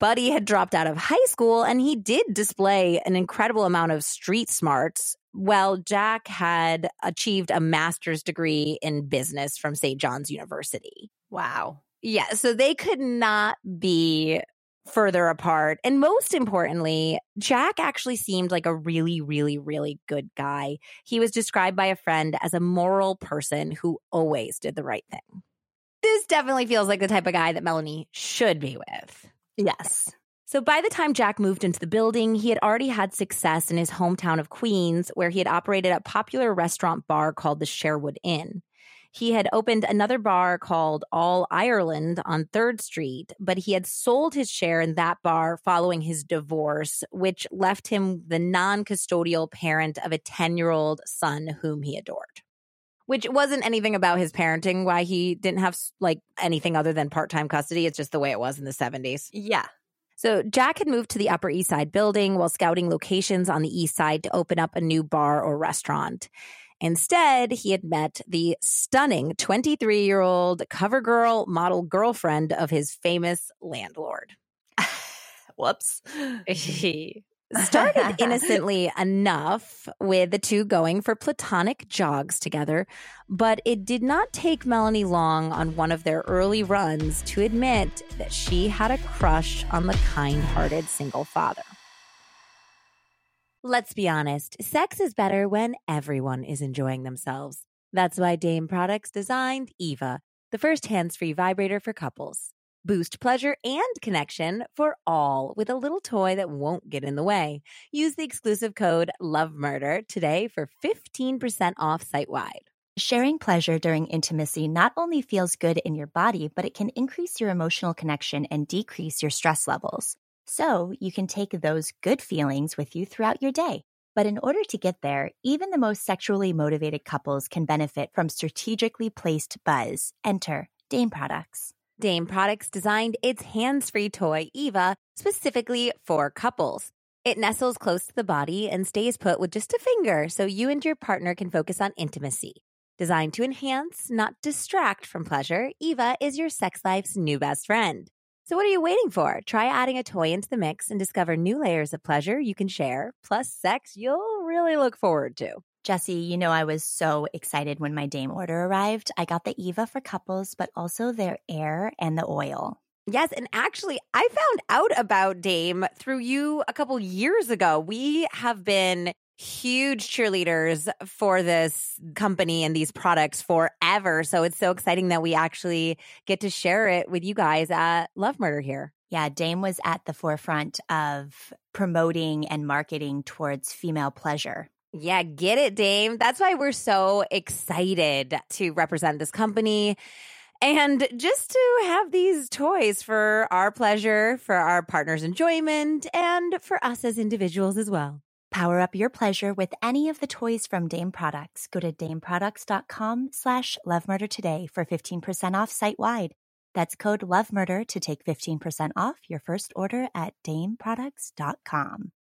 Buddy had dropped out of high school and he did display an incredible amount of street smarts. Well, Jack had achieved a master's degree in business from St. John's University. Wow. Yeah, so they could not be further apart. And most importantly, Jack actually seemed like a really, really, really good guy. He was described by a friend as a moral person who always did the right thing. This definitely feels like the type of guy that Melanie should be with. Yes. So by the time Jack moved into the building, he had already had success in his hometown of Queens, where he had operated a popular restaurant bar called the Sherwood Inn. He had opened another bar called All Ireland on 3rd Street, but he had sold his share in that bar following his divorce, which left him the non custodial parent of a 10 year old son whom he adored. Which wasn't anything about his parenting, why he didn't have like anything other than part time custody. It's just the way it was in the 70s. Yeah. So Jack had moved to the Upper East Side building while scouting locations on the East Side to open up a new bar or restaurant. Instead, he had met the stunning 23 year old cover girl model girlfriend of his famous landlord. Whoops. He started innocently enough with the two going for platonic jogs together, but it did not take Melanie long on one of their early runs to admit that she had a crush on the kind hearted single father. Let's be honest, sex is better when everyone is enjoying themselves. That's why Dame Products designed Eva, the first hands free vibrator for couples. Boost pleasure and connection for all with a little toy that won't get in the way. Use the exclusive code LOVEMURDER today for 15% off site wide. Sharing pleasure during intimacy not only feels good in your body, but it can increase your emotional connection and decrease your stress levels. So you can take those good feelings with you throughout your day. But in order to get there, even the most sexually motivated couples can benefit from strategically placed buzz. Enter Dame Products. Dame Products designed its hands free toy, Eva, specifically for couples. It nestles close to the body and stays put with just a finger so you and your partner can focus on intimacy. Designed to enhance, not distract from pleasure, Eva is your sex life's new best friend. So, what are you waiting for? Try adding a toy into the mix and discover new layers of pleasure you can share, plus sex you'll really look forward to. Jessie, you know, I was so excited when my Dame order arrived. I got the Eva for couples, but also their air and the oil. Yes, and actually, I found out about Dame through you a couple years ago. We have been huge cheerleaders for this company and these products forever. So it's so exciting that we actually get to share it with you guys at Love Murder here. Yeah, Dame was at the forefront of promoting and marketing towards female pleasure. Yeah, get it, Dame. That's why we're so excited to represent this company and just to have these toys for our pleasure, for our partner's enjoyment, and for us as individuals as well. Power up your pleasure with any of the toys from Dame Products. Go to dameproducts.com slash lovemurder today for 15% off site-wide. That's code lovemurder to take 15% off your first order at dameproducts.com.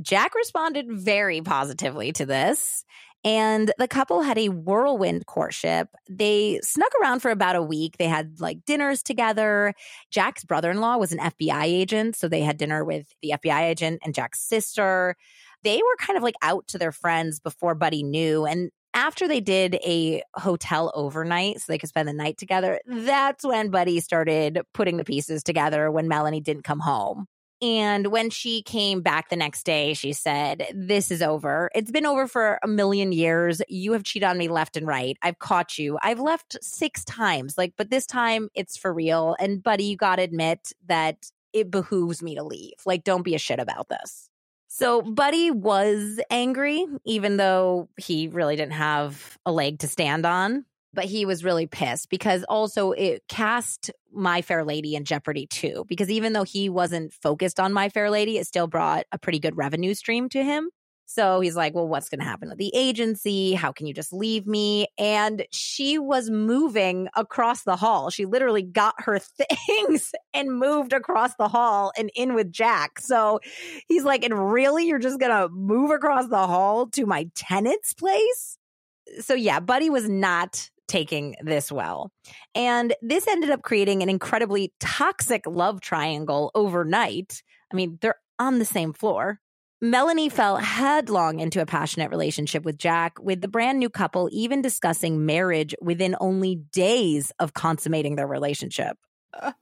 Jack responded very positively to this. And the couple had a whirlwind courtship. They snuck around for about a week. They had like dinners together. Jack's brother in law was an FBI agent. So they had dinner with the FBI agent and Jack's sister. They were kind of like out to their friends before Buddy knew. And after they did a hotel overnight so they could spend the night together, that's when Buddy started putting the pieces together when Melanie didn't come home. And when she came back the next day, she said, This is over. It's been over for a million years. You have cheated on me left and right. I've caught you. I've left six times. Like, but this time it's for real. And, buddy, you got to admit that it behooves me to leave. Like, don't be a shit about this. So, Buddy was angry, even though he really didn't have a leg to stand on but he was really pissed because also it cast My Fair Lady in jeopardy too. Because even though he wasn't focused on My Fair Lady, it still brought a pretty good revenue stream to him. So he's like, Well, what's going to happen with the agency? How can you just leave me? And she was moving across the hall. She literally got her things and moved across the hall and in with Jack. So he's like, And really, you're just going to move across the hall to my tenant's place? So yeah, Buddy was not taking this well. And this ended up creating an incredibly toxic love triangle overnight. I mean, they're on the same floor. Melanie fell headlong into a passionate relationship with Jack, with the brand new couple even discussing marriage within only days of consummating their relationship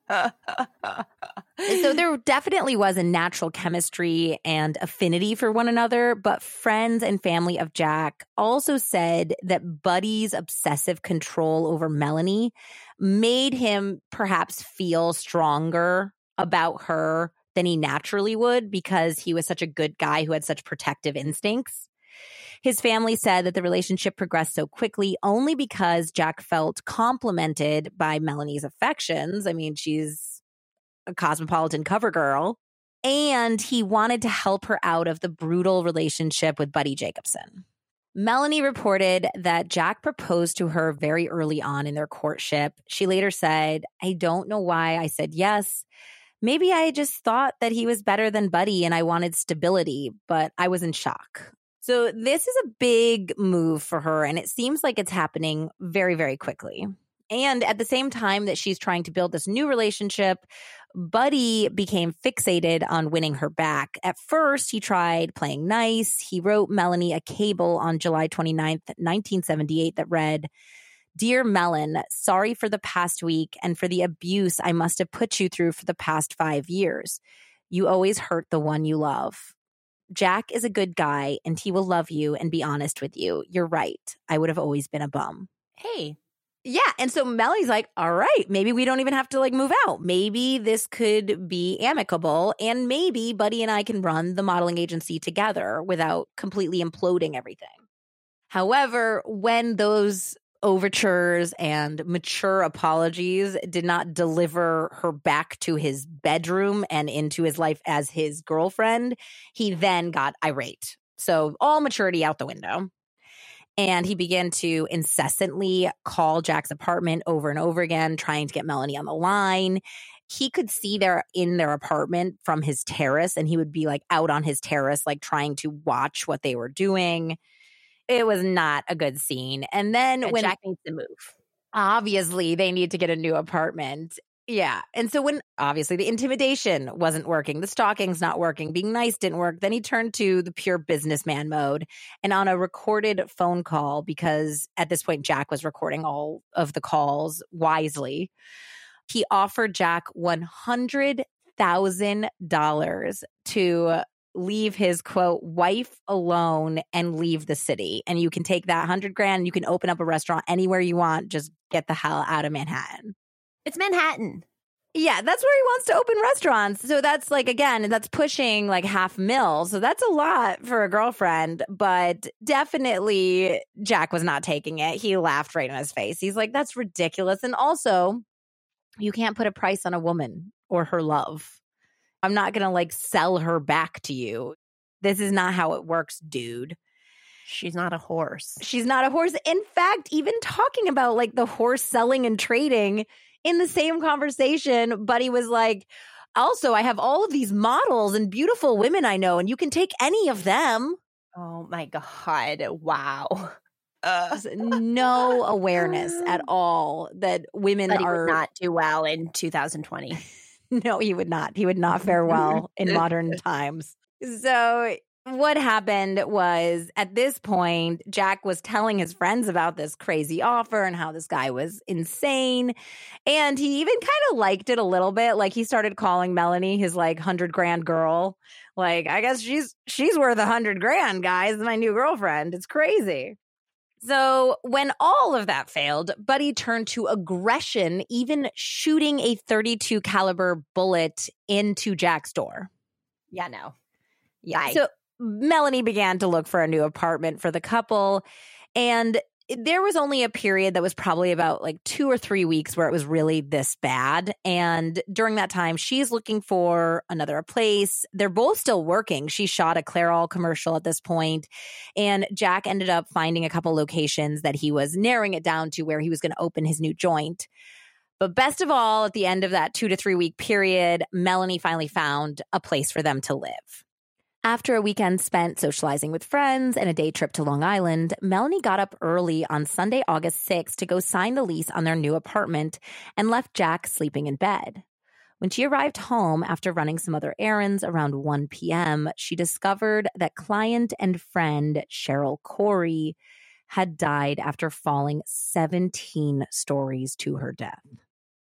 so there definitely was a natural chemistry and affinity for one another, but friends and family of Jack also said that Buddy's obsessive control over Melanie made him perhaps feel stronger about her than he naturally would because he was such a good guy who had such protective instincts. His family said that the relationship progressed so quickly only because Jack felt complimented by Melanie's affections. I mean, she's a cosmopolitan cover girl. And he wanted to help her out of the brutal relationship with Buddy Jacobson. Melanie reported that Jack proposed to her very early on in their courtship. She later said, I don't know why I said yes. Maybe I just thought that he was better than Buddy and I wanted stability, but I was in shock. So, this is a big move for her, and it seems like it's happening very, very quickly. And at the same time that she's trying to build this new relationship, Buddy became fixated on winning her back. At first, he tried playing nice. He wrote Melanie a cable on July 29th, 1978, that read, Dear Melon, sorry for the past week and for the abuse I must have put you through for the past five years. You always hurt the one you love. Jack is a good guy and he will love you and be honest with you. You're right. I would have always been a bum. Hey. Yeah. And so Melly's like, all right, maybe we don't even have to like move out. Maybe this could be amicable. And maybe Buddy and I can run the modeling agency together without completely imploding everything. However, when those overtures and mature apologies did not deliver her back to his bedroom and into his life as his girlfriend, he then got irate. So, all maturity out the window. And he began to incessantly call Jack's apartment over and over again, trying to get Melanie on the line. He could see their in their apartment from his terrace, and he would be like out on his terrace, like trying to watch what they were doing it was not a good scene. And then and when Jack needs to move, obviously they need to get a new apartment. Yeah. And so when obviously the intimidation wasn't working, the stalking's not working, being nice didn't work, then he turned to the pure businessman mode. And on a recorded phone call, because at this point Jack was recording all of the calls wisely, he offered Jack $100,000 to leave his quote wife alone and leave the city. And you can take that 100 grand you can open up a restaurant anywhere you want just get the hell out of manhattan. It's manhattan. Yeah that's where he wants to open restaurants. So that's like again that's pushing like half mil. So that's a lot for a girlfriend but definitely jack was not taking it. He laughed right in his face. He's like that's ridiculous. And also you can't put a price on a woman or her love I'm not going to like sell her back to you. This is not how it works, dude. She's not a horse. She's not a horse. In fact, even talking about like the horse selling and trading in the same conversation, Buddy was like, also, I have all of these models and beautiful women I know, and you can take any of them. Oh my God. Wow. Uh. no awareness at all that women Buddy are not do well in 2020. no, he would not. He would not fare well in modern times. So, what happened was at this point, Jack was telling his friends about this crazy offer and how this guy was insane. And he even kind of liked it a little bit. Like he started calling Melanie his like hundred grand girl. Like, I guess she's she's worth a hundred grand, guys. My new girlfriend. It's crazy. So, when all of that failed, Buddy turned to aggression, even shooting a 32 caliber bullet into Jack's door. Yeah, no. Yeah. So, Melanie began to look for a new apartment for the couple. And there was only a period that was probably about like two or three weeks where it was really this bad. And during that time, she's looking for another place. They're both still working. She shot a Clairol commercial at this point, and Jack ended up finding a couple locations that he was narrowing it down to where he was going to open his new joint. But best of all, at the end of that two to three week period, Melanie finally found a place for them to live. After a weekend spent socializing with friends and a day trip to Long Island, Melanie got up early on Sunday, August 6th to go sign the lease on their new apartment and left Jack sleeping in bed. When she arrived home after running some other errands around 1 p.m., she discovered that client and friend Cheryl Corey had died after falling 17 stories to her death.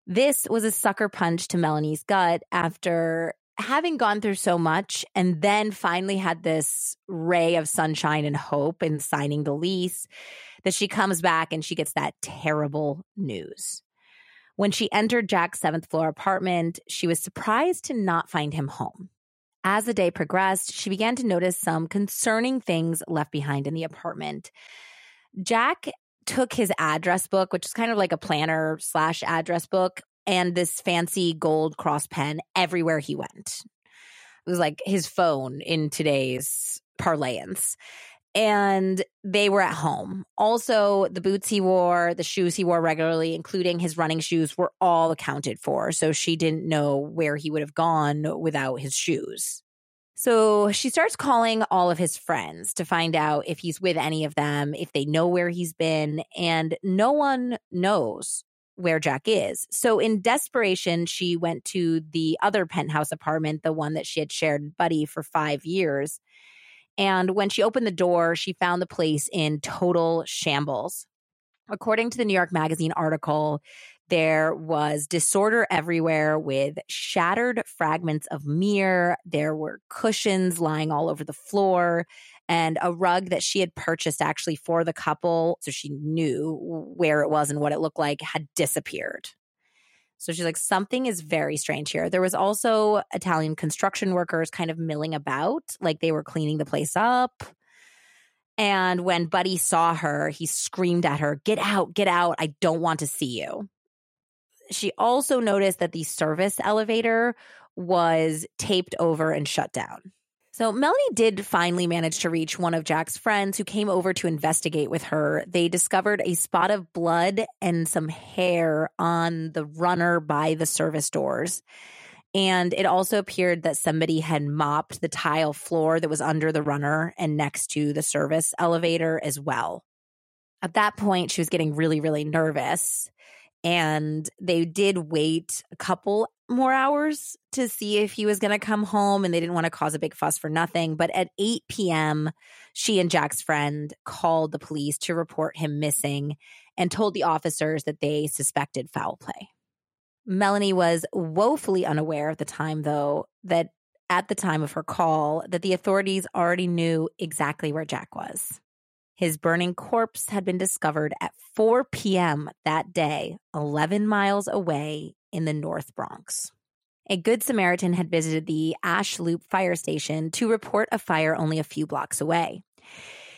This was a sucker punch to Melanie's gut after having gone through so much and then finally had this ray of sunshine and hope in signing the lease that she comes back and she gets that terrible news. When she entered Jack's seventh floor apartment, she was surprised to not find him home. As the day progressed, she began to notice some concerning things left behind in the apartment. Jack took his address book, which is kind of like a planner slash address book, and this fancy gold cross pen everywhere he went. It was like his phone in today's parlance. And they were at home. Also, the boots he wore, the shoes he wore regularly, including his running shoes, were all accounted for. So she didn't know where he would have gone without his shoes. So she starts calling all of his friends to find out if he's with any of them, if they know where he's been, and no one knows where Jack is. So in desperation, she went to the other penthouse apartment, the one that she had shared Buddy for five years. And when she opened the door, she found the place in total shambles. According to the New York Magazine article, there was disorder everywhere with shattered fragments of mirror. There were cushions lying all over the floor and a rug that she had purchased actually for the couple. So she knew where it was and what it looked like had disappeared. So she's like, something is very strange here. There was also Italian construction workers kind of milling about, like they were cleaning the place up. And when Buddy saw her, he screamed at her, Get out, get out. I don't want to see you she also noticed that the service elevator was taped over and shut down. So Melanie did finally manage to reach one of Jack's friends who came over to investigate with her. They discovered a spot of blood and some hair on the runner by the service doors. And it also appeared that somebody had mopped the tile floor that was under the runner and next to the service elevator as well. At that point, she was getting really, really nervous and they did wait a couple more hours to see if he was going to come home and they didn't want to cause a big fuss for nothing but at 8 p.m she and jack's friend called the police to report him missing and told the officers that they suspected foul play melanie was woefully unaware at the time though that at the time of her call that the authorities already knew exactly where jack was his burning corpse had been discovered at 4 p.m. that day, 11 miles away in the North Bronx. A Good Samaritan had visited the Ash Loop fire station to report a fire only a few blocks away.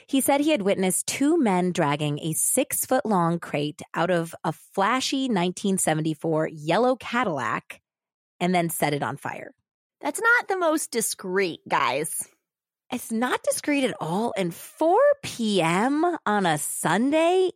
He said he had witnessed two men dragging a six foot long crate out of a flashy 1974 yellow Cadillac and then set it on fire. That's not the most discreet, guys. It's not discreet at all. And 4 p.m. on a Sunday,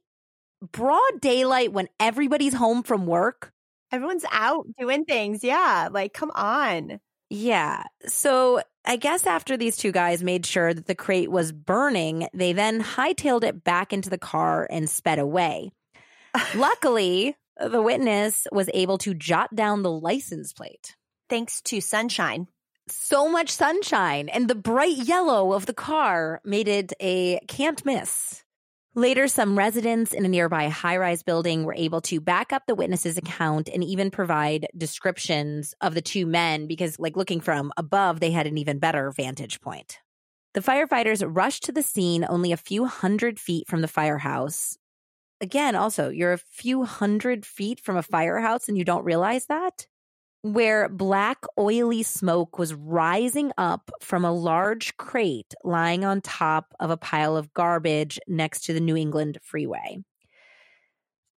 broad daylight when everybody's home from work. Everyone's out doing things. Yeah. Like, come on. Yeah. So I guess after these two guys made sure that the crate was burning, they then hightailed it back into the car and sped away. Luckily, the witness was able to jot down the license plate. Thanks to sunshine so much sunshine, and the bright yellow of the car made it a can't miss. Later, some residents in a nearby high rise building were able to back up the witness's account and even provide descriptions of the two men because, like, looking from above, they had an even better vantage point. The firefighters rushed to the scene only a few hundred feet from the firehouse. Again, also, you're a few hundred feet from a firehouse and you don't realize that? Where black, oily smoke was rising up from a large crate lying on top of a pile of garbage next to the New England freeway.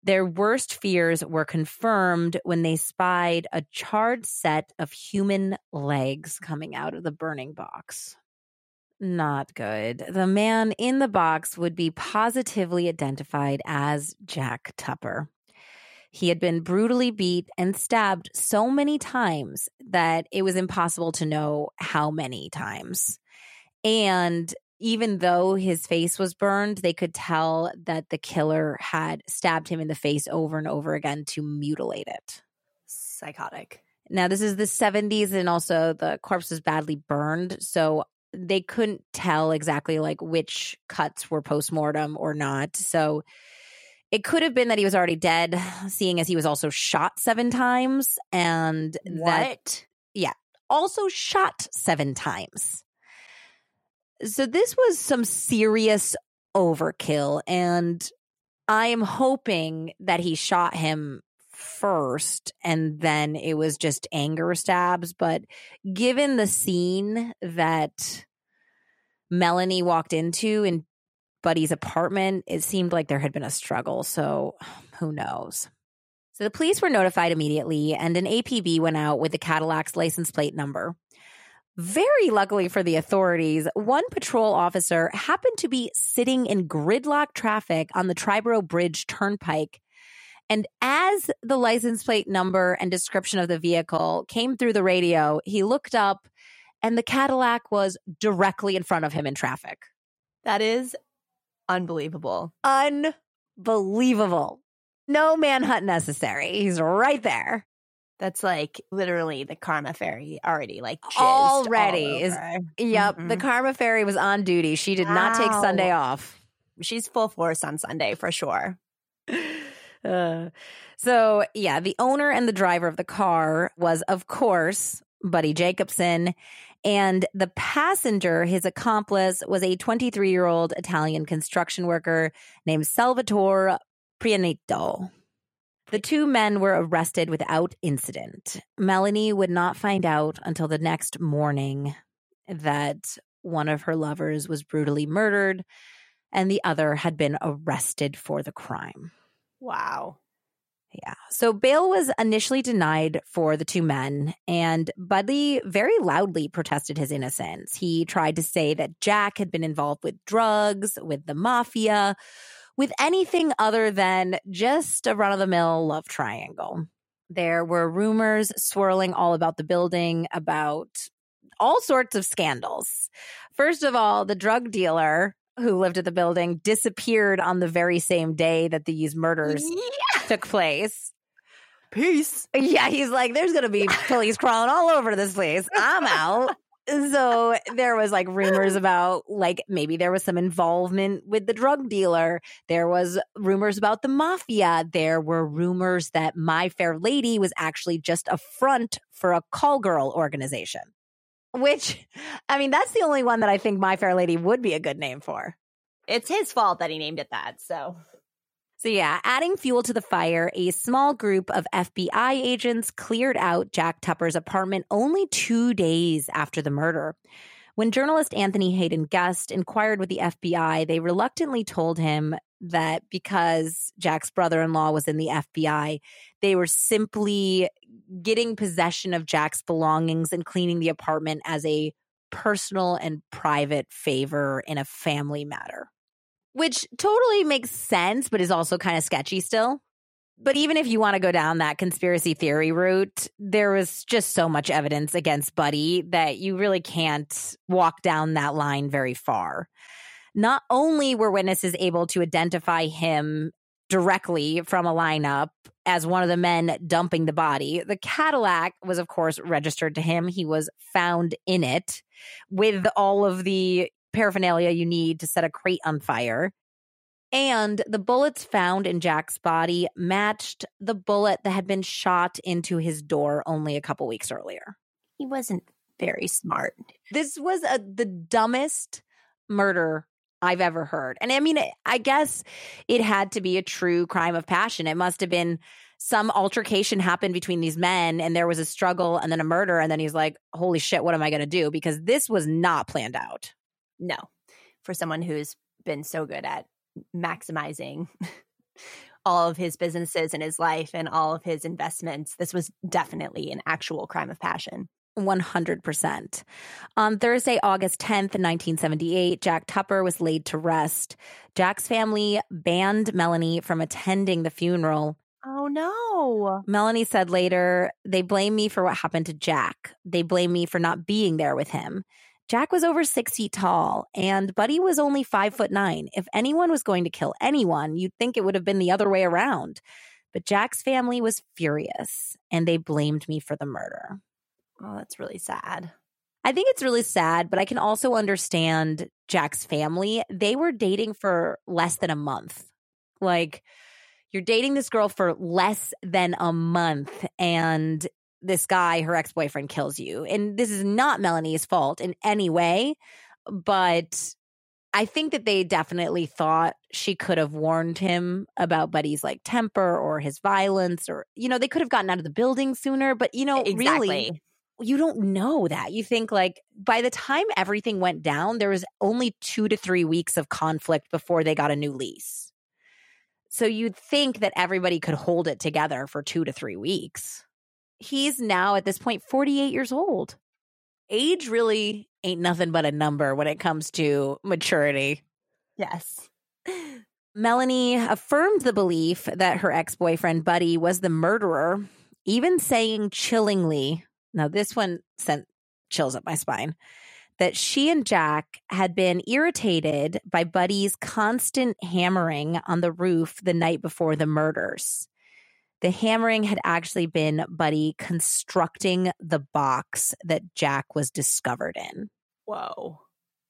Their worst fears were confirmed when they spied a charred set of human legs coming out of the burning box. Not good. The man in the box would be positively identified as Jack Tupper. He had been brutally beat and stabbed so many times that it was impossible to know how many times. And even though his face was burned, they could tell that the killer had stabbed him in the face over and over again to mutilate it. Psychotic. Now, this is the 70s, and also the corpse was badly burned. So they couldn't tell exactly like which cuts were post mortem or not. So it could have been that he was already dead, seeing as he was also shot seven times. And what? That, yeah, also shot seven times. So this was some serious overkill. And I am hoping that he shot him first and then it was just anger stabs. But given the scene that Melanie walked into in Buddy's apartment, it seemed like there had been a struggle. So who knows? So the police were notified immediately, and an APB went out with the Cadillac's license plate number. Very luckily for the authorities, one patrol officer happened to be sitting in gridlock traffic on the Triborough Bridge Turnpike. And as the license plate number and description of the vehicle came through the radio, he looked up and the Cadillac was directly in front of him in traffic. That is unbelievable. Unbelievable. No manhunt necessary. He's right there. That's like literally the karma fairy already like already is yep. Mm-hmm. The karma fairy was on duty. She did wow. not take Sunday off. She's full force on Sunday for sure. Uh, so yeah, the owner and the driver of the car was, of course, Buddy Jacobson. And the passenger, his accomplice, was a 23 year old Italian construction worker named Salvatore Prianito. The two men were arrested without incident. Melanie would not find out until the next morning that one of her lovers was brutally murdered and the other had been arrested for the crime. Wow. Yeah. So bail was initially denied for the two men, and Buddy very loudly protested his innocence. He tried to say that Jack had been involved with drugs, with the mafia, with anything other than just a run of the mill love triangle. There were rumors swirling all about the building about all sorts of scandals. First of all, the drug dealer who lived at the building disappeared on the very same day that these murders yeah. Took place. Peace. Yeah, he's like, there's going to be police crawling all over this place. I'm out so there was like rumors about like maybe there was some involvement with the drug dealer there was rumors about the mafia there were rumors that my fair lady was actually just a front for a call girl organization which i mean that's the only one that i think my fair lady would be a good name for it's his fault that he named it that so so, yeah, adding fuel to the fire, a small group of FBI agents cleared out Jack Tupper's apartment only two days after the murder. When journalist Anthony Haden-Guest inquired with the FBI, they reluctantly told him that because Jack's brother in law was in the FBI, they were simply getting possession of Jack's belongings and cleaning the apartment as a personal and private favor in a family matter which totally makes sense, but is also kind of sketchy still. But even if you want to go down that conspiracy theory route, there was just so much evidence against Buddy that you really can't walk down that line very far. Not only were witnesses able to identify him directly from a lineup as one of the men dumping the body, the Cadillac was, of course, registered to him. He was found in it with all of the paraphernalia you need to set a crate on fire. And the bullets found in Jack's body matched the bullet that had been shot into his door only a couple weeks earlier. He wasn't very smart. This was a, the dumbest murder I've ever heard. And I mean, I guess it had to be a true crime of passion. It must have been some altercation happened between these men and there was a struggle and then a murder. And then he's like, holy shit, what am I going to do? Because this was not planned out no, for someone who's been so good at maximizing all of his businesses and his life and all of his investments, this was definitely an actual crime of passion. 100%. On Thursday, August 10th, 1978, Jack Tupper was laid to rest. Jack's family banned Melanie from attending the funeral. Oh, no. Melanie said later, they blame me for what happened to Jack. They blame me for not being there with him. Jack was over six feet tall, and Buddy was only five foot nine. If anyone was going to kill anyone, you'd think it would have been the other way around. But Jack's family was furious, and they blamed me for the murder. Oh, that's really sad. I think it's really sad, but I can also understand Jack's family. They were dating for less than a month. Like, you're dating this girl for less than a month, and this guy, her ex boyfriend, kills you. And this is not Melanie's fault in any way, but I think that they definitely thought she could have warned him about Buddy's like temper or his violence, or, you know, they could have gotten out of the building sooner. But, you know, exactly. really, you don't know that. You think like by the time everything went down, there was only two to three weeks of conflict before they got a new lease. So you'd think that everybody could hold it together for two to three weeks. He's now at this point 48 years old. Age really ain't nothing but a number when it comes to maturity. Yes. Melanie affirmed the belief that her ex boyfriend Buddy was the murderer, even saying chillingly, now this one sent chills up my spine, that she and Jack had been irritated by Buddy's constant hammering on the roof the night before the murders. The hammering had actually been Buddy constructing the box that Jack was discovered in. Whoa.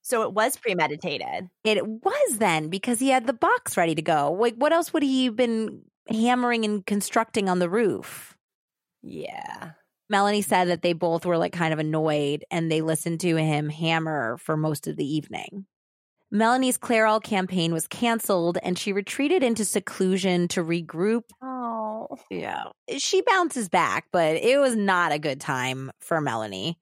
So it was premeditated. It was then because he had the box ready to go. Like, what else would he have been hammering and constructing on the roof? Yeah. Melanie said that they both were like kind of annoyed and they listened to him hammer for most of the evening. Melanie's Clairol campaign was canceled and she retreated into seclusion to regroup. Oh. Yeah. She bounces back, but it was not a good time for Melanie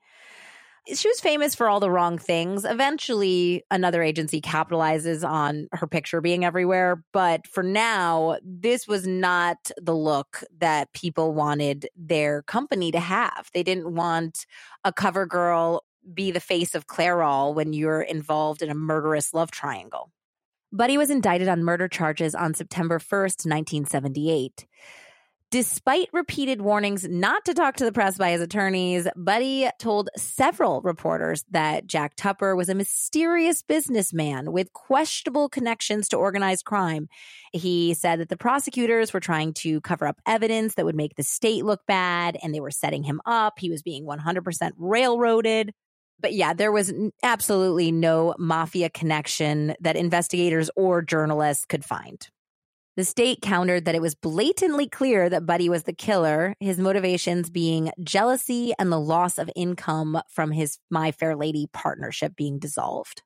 she was famous for all the wrong things. Eventually, another agency capitalizes on her picture being everywhere. But for now, this was not the look that people wanted their company to have. They didn't want a cover girl be the face of Clairol when you're involved in a murderous love triangle. Buddy was indicted on murder charges on September 1st, 1978. Despite repeated warnings not to talk to the press by his attorneys, Buddy told several reporters that Jack Tupper was a mysterious businessman with questionable connections to organized crime. He said that the prosecutors were trying to cover up evidence that would make the state look bad and they were setting him up. He was being 100% railroaded. But yeah, there was absolutely no mafia connection that investigators or journalists could find. The state countered that it was blatantly clear that Buddy was the killer, his motivations being jealousy and the loss of income from his My Fair Lady partnership being dissolved.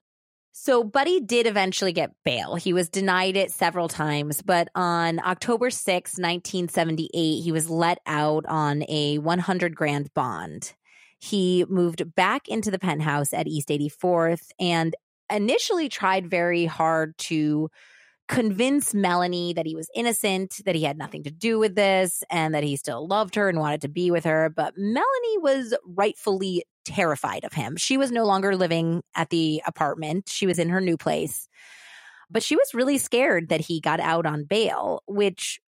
So, Buddy did eventually get bail. He was denied it several times, but on October 6, 1978, he was let out on a 100 grand bond. He moved back into the penthouse at East 84th and initially tried very hard to convince Melanie that he was innocent, that he had nothing to do with this, and that he still loved her and wanted to be with her. But Melanie was rightfully terrified of him. She was no longer living at the apartment, she was in her new place. But she was really scared that he got out on bail, which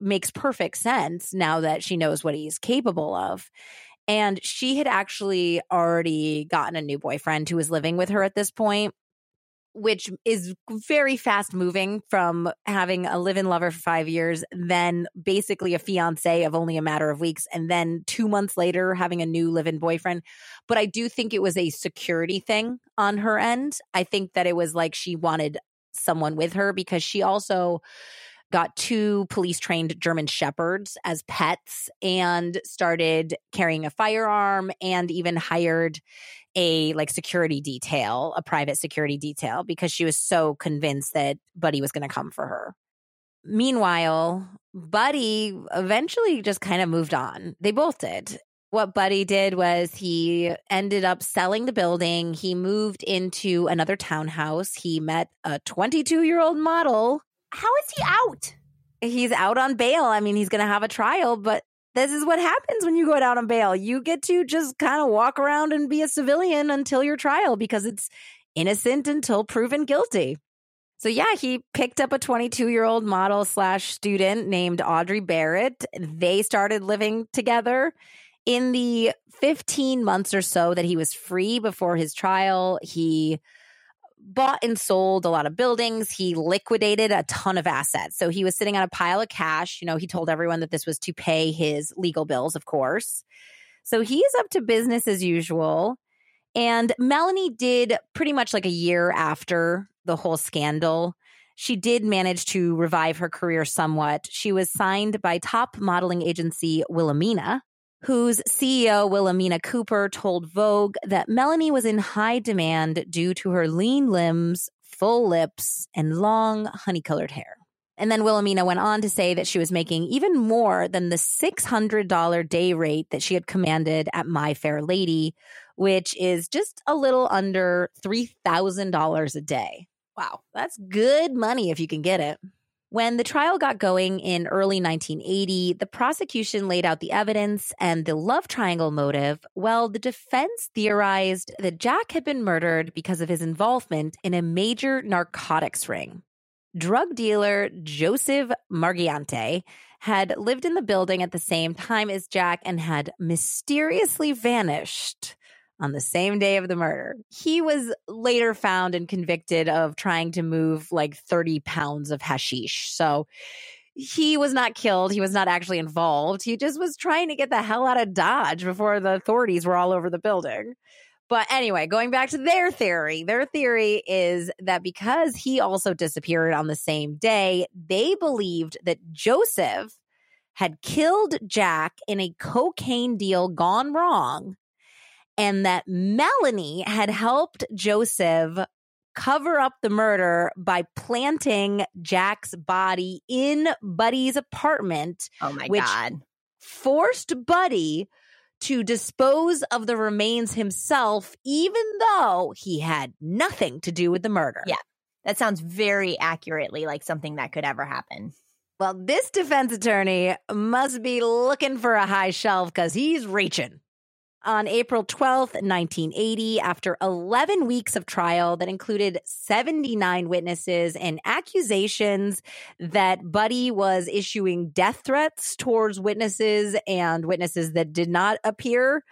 makes perfect sense now that she knows what he's capable of. And she had actually already gotten a new boyfriend who was living with her at this point which is very fast moving from having a live in lover for five years, then basically a fiance of only a matter of weeks, and then two months later having a new live in boyfriend. But I do think it was a security thing on her end. I think that it was like she wanted someone with her because she also got two police trained German shepherds as pets and started carrying a firearm and even hired a like security detail, a private security detail, because she was so convinced that Buddy was going to come for her. Meanwhile, Buddy eventually just kind of moved on. They both did. What Buddy did was he ended up selling the building. He moved into another townhouse. He met a 22 year old model. How is he out? He's out on bail. I mean, he's going to have a trial, but this is what happens when you go out on bail. You get to just kind of walk around and be a civilian until your trial because it's innocent until proven guilty. So yeah, he picked up a 22 year old model slash student named Audrey Barrett. They started living together. In the 15 months or so that he was free before his trial, he bought and sold a lot of buildings. He liquidated a ton of assets. So he was sitting on a pile of cash. You know, he told everyone that this was to pay his legal bills, of course. So he's up to business as usual. And Melanie did pretty much like a year after the whole scandal. She did manage to revive her career somewhat. She was signed by top modeling agency Wilhelmina, whose CEO, Wilhelmina Cooper, told Vogue that Melanie was in high demand due to her lean limbs, full lips and long honey colored hair. And then Wilhelmina went on to say that she was making even more than the $600 day rate that she had commanded at My Fair Lady, which is just a little under $3,000 a day. Wow, that's good money if you can get it. When the trial got going in early 1980, the prosecution laid out the evidence and the love triangle motive. Well, the defense theorized that Jack had been murdered because of his involvement in a major narcotics ring. Drug dealer Joseph Margiante had lived in the building at the same time as Jack and had mysteriously vanished on the same day of the murder. He was later found and convicted of trying to move like 30 pounds of hashish. So he was not killed. He was not actually involved. He just was trying to get the hell out of Dodge before the authorities were all over the building. But anyway, going back to their theory, their theory is that because he also disappeared on the same day, they believed that Joseph had killed Jack in a cocaine deal gone wrong and that Melanie had helped Joseph cover up the murder by planting Jack's body in Buddy's apartment. Oh my God. Forced Buddy to dispose of the remains himself, even though he had nothing to do with the murder. Yeah. That sounds very accurately like something that could ever happen. Well, this defense attorney must be looking for a high shelf because he's reaching on April 12th, 1980, after 11 weeks of trial that included 79 witnesses and accusations that Buddy was issuing death threats towards witnesses and witnesses that did not appear.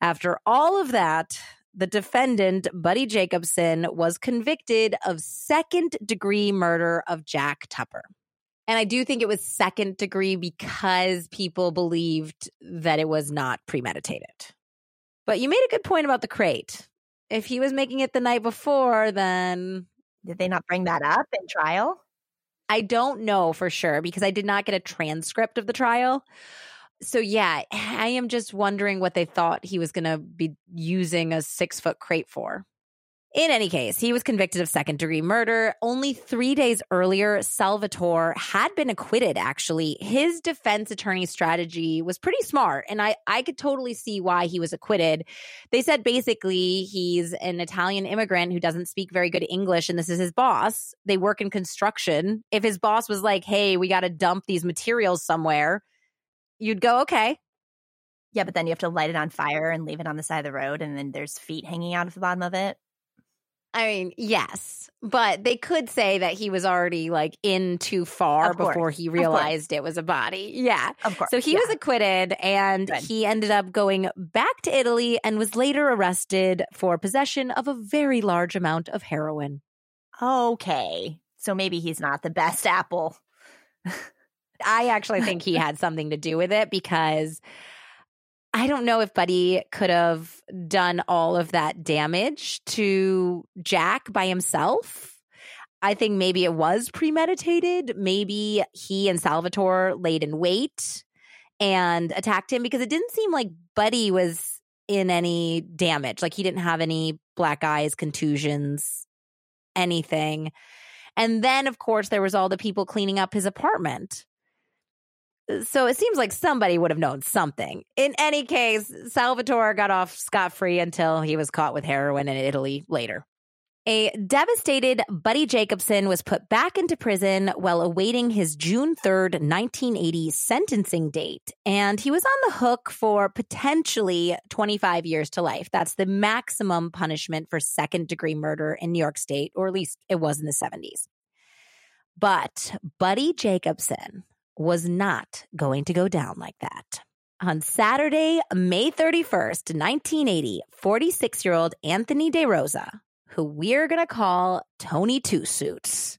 After all of that, the defendant, Buddy Jacobson, was convicted of second degree murder of Jack Tupper. And I do think it was second degree because people believed that it was not premeditated. But you made a good point about the crate. If he was making it the night before, then. Did they not bring that up in trial? I don't know for sure because I did not get a transcript of the trial. So, yeah, I am just wondering what they thought he was going to be using a six foot crate for. In any case, he was convicted of second degree murder. Only three days earlier, Salvatore had been acquitted, actually. His defense attorney strategy was pretty smart, and I, I could totally see why he was acquitted. They said basically he's an Italian immigrant who doesn't speak very good English, and this is his boss. They work in construction. If his boss was like, hey, we got to dump these materials somewhere, you'd go, okay. Yeah, but then you have to light it on fire and leave it on the side of the road, and then there's feet hanging out of the bottom of it. I mean, yes, but they could say that he was already like in too far before he realized it was a body. Yeah. Of course. So he yeah. was acquitted and Good. he ended up going back to Italy and was later arrested for possession of a very large amount of heroin. Okay. So maybe he's not the best apple. I actually think he had something to do with it because I don't know if Buddy could have done all of that damage to Jack by himself. I think maybe it was premeditated. Maybe he and Salvatore laid in wait and attacked him because it didn't seem like Buddy was in any damage. Like he didn't have any black eyes, contusions, anything. And then, of course, there was all the people cleaning up his apartment. So it seems like somebody would have known something. In any case, Salvatore got off scot free until he was caught with heroin in Italy later. A devastated Buddy Jacobson was put back into prison while awaiting his June 3rd, 1980 sentencing date. And he was on the hook for potentially 25 years to life. That's the maximum punishment for second degree murder in New York State, or at least it was in the 70s. But Buddy Jacobson was not going to go down like that. On Saturday, May 31st, 1980, 46 year old Anthony DeRosa, who we're going to call Tony Two Suits,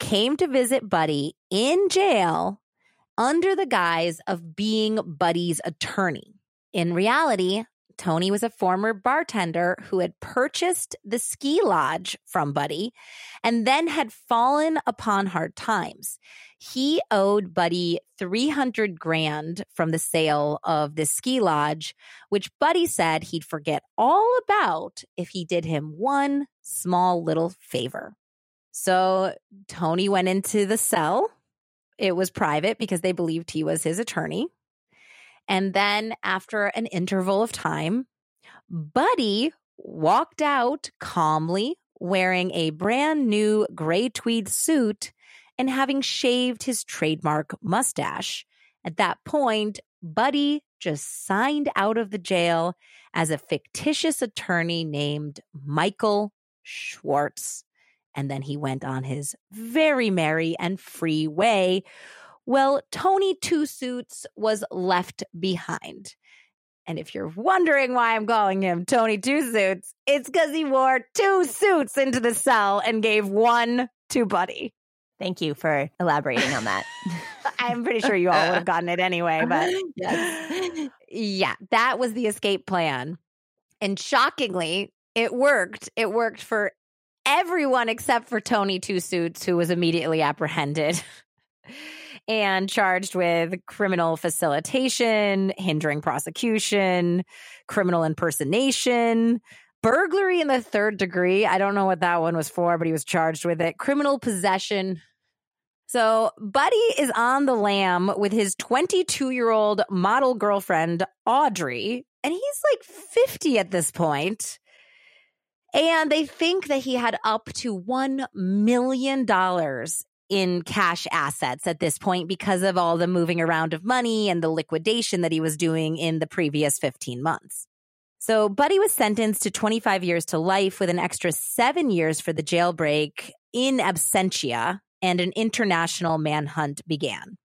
came to visit Buddy in jail under the guise of being Buddy's attorney. In reality, Tony was a former bartender who had purchased the ski lodge from Buddy and then had fallen upon hard times. He owed Buddy 300 grand from the sale of the ski lodge, which Buddy said he'd forget all about if he did him one small little favor. So Tony went into the cell. It was private because they believed he was his attorney. And then after an interval of time, Buddy walked out calmly wearing a brand new gray tweed suit and having shaved his trademark mustache. At that point, Buddy just signed out of the jail as a fictitious attorney named Michael Schwartz. And then he went on his very merry and free way well, Tony Two Suits was left behind. And if you're wondering why I'm calling him Tony Two Suits, it's because he wore two suits into the cell and gave one to Buddy. Thank you for elaborating on that. I'm pretty sure you all would have gotten it anyway, but yes. yeah, that was the escape plan. And shockingly, it worked. It worked for everyone except for Tony Two Suits, who was immediately apprehended. and charged with criminal facilitation, hindering prosecution, criminal impersonation, burglary in the third degree. I don't know what that one was for, but he was charged with it. Criminal possession. So, Buddy is on the lam with his 22 year old model girlfriend, Audrey, and he's like 50 at this point. And they think that he had up to $1 million in cash assets at this point because of all the moving around of money and the liquidation that he was doing in the previous 15 months. So, Buddy was sentenced to 25 years to life with an extra seven years for the jailbreak in absentia, and an international manhunt began.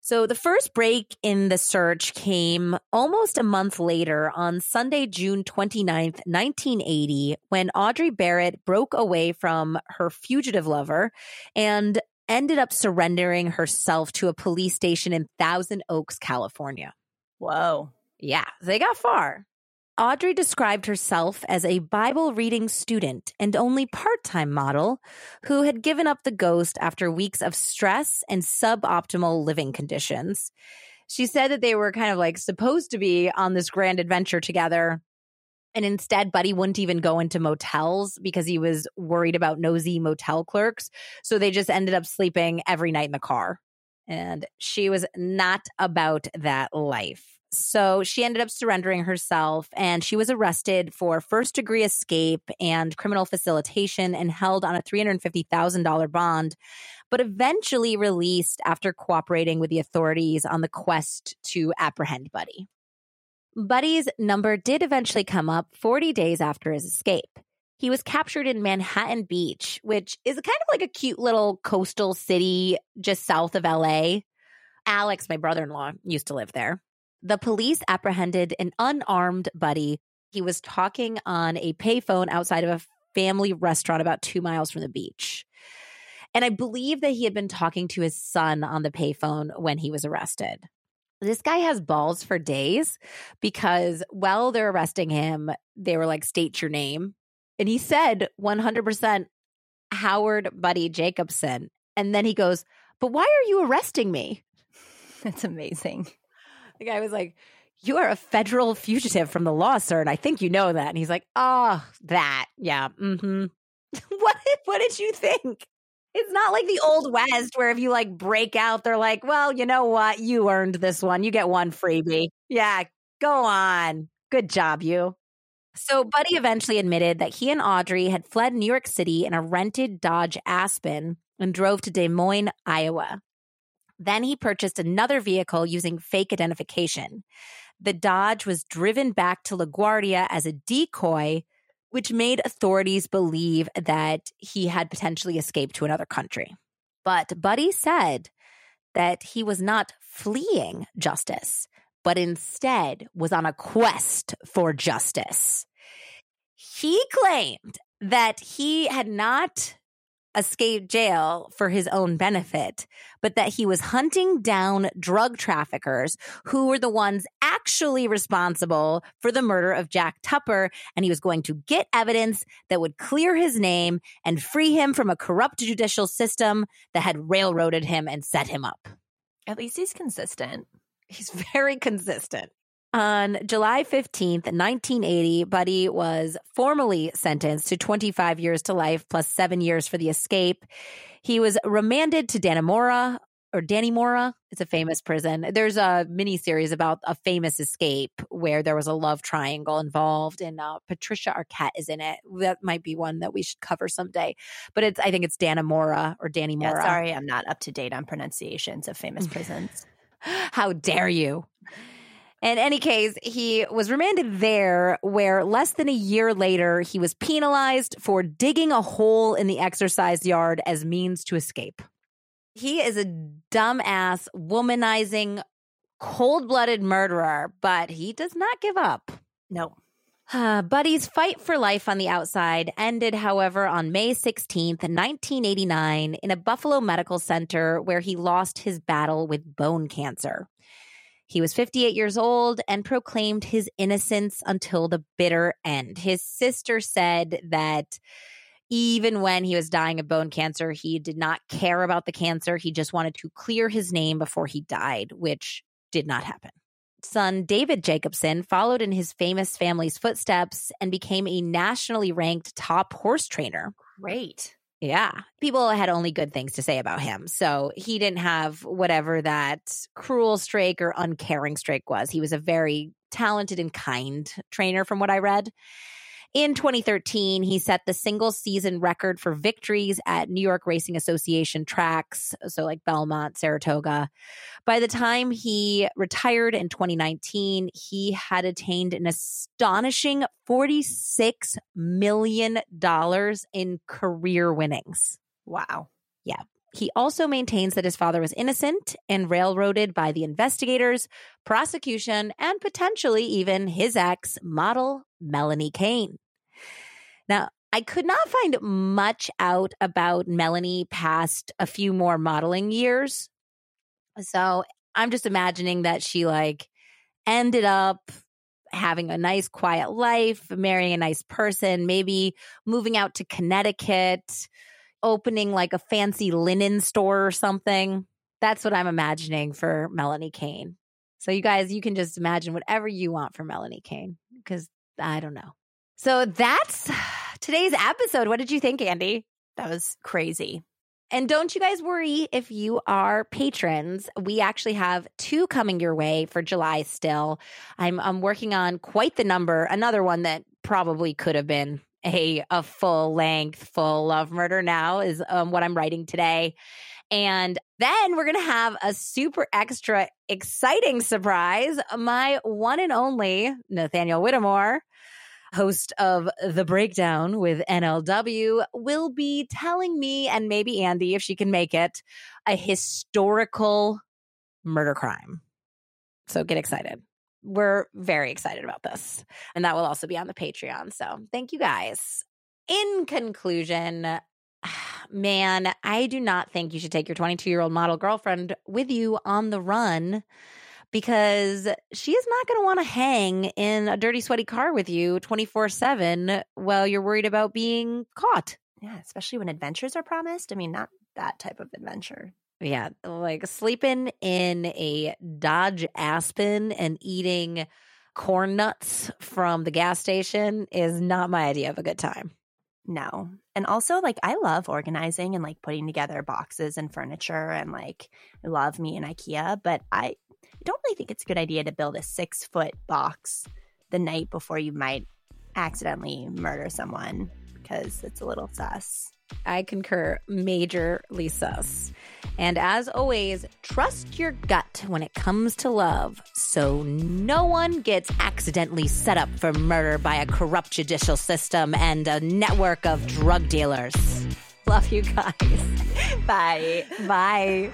So the first break in the search came almost a month later on Sunday, June 29th, 1980, when Audrey Barrett broke away from her fugitive lover and ended up surrendering herself to a police station in Thousand Oaks, California. Whoa. Yeah, they got far. Audrey described herself as a Bible reading student and only part time model who had given up the ghost after weeks of stress and suboptimal living conditions. She said that they were kind of like supposed to be on this grand adventure together. And instead, Buddy wouldn't even go into motels because he was worried about nosy motel clerks. So they just ended up sleeping every night in the car. And she was not about that life. So she ended up surrendering herself and she was arrested for first degree escape and criminal facilitation and held on a $350,000 bond, but eventually released after cooperating with the authorities on the quest to apprehend Buddy. Buddy's number did eventually come up 40 days after his escape. He was captured in Manhattan Beach, which is kind of like a cute little coastal city just south of LA. Alex, my brother in law, used to live there. The police apprehended an unarmed buddy. He was talking on a payphone outside of a family restaurant about two miles from the beach. And I believe that he had been talking to his son on the payphone when he was arrested. This guy has balls for days because while they're arresting him, they were like, state your name. And he said 100% Howard Buddy Jacobson. And then he goes, But why are you arresting me? That's amazing. The guy was like, You are a federal fugitive from the law, sir. And I think you know that. And he's like, Oh, that. Yeah. Mm-hmm. what, what did you think? It's not like the old West where if you like break out, they're like, well, you know what? You earned this one. You get one freebie. Yeah, go on. Good job, you. So, Buddy eventually admitted that he and Audrey had fled New York City in a rented Dodge Aspen and drove to Des Moines, Iowa. Then he purchased another vehicle using fake identification. The Dodge was driven back to LaGuardia as a decoy, which made authorities believe that he had potentially escaped to another country. But Buddy said that he was not fleeing justice, but instead was on a quest for justice. He claimed that he had not escape jail for his own benefit, but that he was hunting down drug traffickers who were the ones actually responsible for the murder of Jack Tupper. And he was going to get evidence that would clear his name and free him from a corrupt judicial system that had railroaded him and set him up. At least he's consistent. He's very consistent. On July 15th, 1980, Buddy was formally sentenced to 25 years to life plus seven years for the escape. He was remanded to Dannemora or Danny Mora. It's a famous prison. There's a mini series about a famous escape where there was a love triangle involved, and uh, Patricia Arquette is in it. That might be one that we should cover someday. But it's I think it's Dannemora or Danny Mora. Yeah, sorry, I'm not up to date on pronunciations of famous prisons. How dare you? In any case, he was remanded there, where less than a year later, he was penalized for digging a hole in the exercise yard as means to escape. He is a dumbass, womanizing, cold blooded murderer, but he does not give up. No. Uh, Buddy's fight for life on the outside ended, however, on May 16th, 1989, in a Buffalo Medical Center where he lost his battle with bone cancer. He was 58 years old and proclaimed his innocence until the bitter end. His sister said that even when he was dying of bone cancer, he did not care about the cancer. He just wanted to clear his name before he died, which did not happen. Son David Jacobson followed in his famous family's footsteps and became a nationally ranked top horse trainer. Great. Yeah. People had only good things to say about him. So he didn't have whatever that cruel streak or uncaring streak was. He was a very talented and kind trainer, from what I read. In 2013, he set the single season record for victories at New York Racing Association tracks, so like Belmont, Saratoga. By the time he retired in 2019, he had attained an astonishing $46 million in career winnings. Wow. Yeah. He also maintains that his father was innocent and railroaded by the investigators, prosecution, and potentially even his ex, model Melanie Cain. Now, I could not find much out about Melanie past a few more modeling years. So I'm just imagining that she like ended up having a nice quiet life, marrying a nice person, maybe moving out to Connecticut, opening like a fancy linen store or something. That's what I'm imagining for Melanie Cain. So you guys, you can just imagine whatever you want for Melanie Cain because I don't know. So that's today's episode. What did you think, Andie? That was crazy. And don't you guys worry if you are patrons. We actually have two coming your way for July still. I'm I'm working on quite the number. Another one that probably could have been a a full length full love murder now is um, what I'm writing today. And then we're going to have a super extra exciting surprise. My one and only Nathaniel Whittemore host of The Breakdown with NLW, will be telling me, and maybe Andie, if she can make it, a historical murder crime. So get excited. We're very excited about this. And that will also be on the Patreon. So thank you guys. In conclusion, man, I do not think you should take your 22 year old model girlfriend with you on the run because she is not going to want to hang in a dirty, sweaty car with you 24 7 while you're worried about being caught. Yeah, especially when adventures are promised. I mean, not that type of adventure. Yeah, like sleeping in a Dodge Aspen and eating corn nuts from the gas station is not my idea of a good time. No. And also, like, I love organizing and like putting together boxes and furniture, and like, I love me and IKEA, but I don't really think it's a good idea to build a six foot box the night before you might accidentally murder someone because it's a little sus. I concur, majorly sus. And as always, trust your gut when it comes to love so no one gets accidentally set up for murder by a corrupt judicial system and a network of drug dealers. Love you guys. Bye. Bye.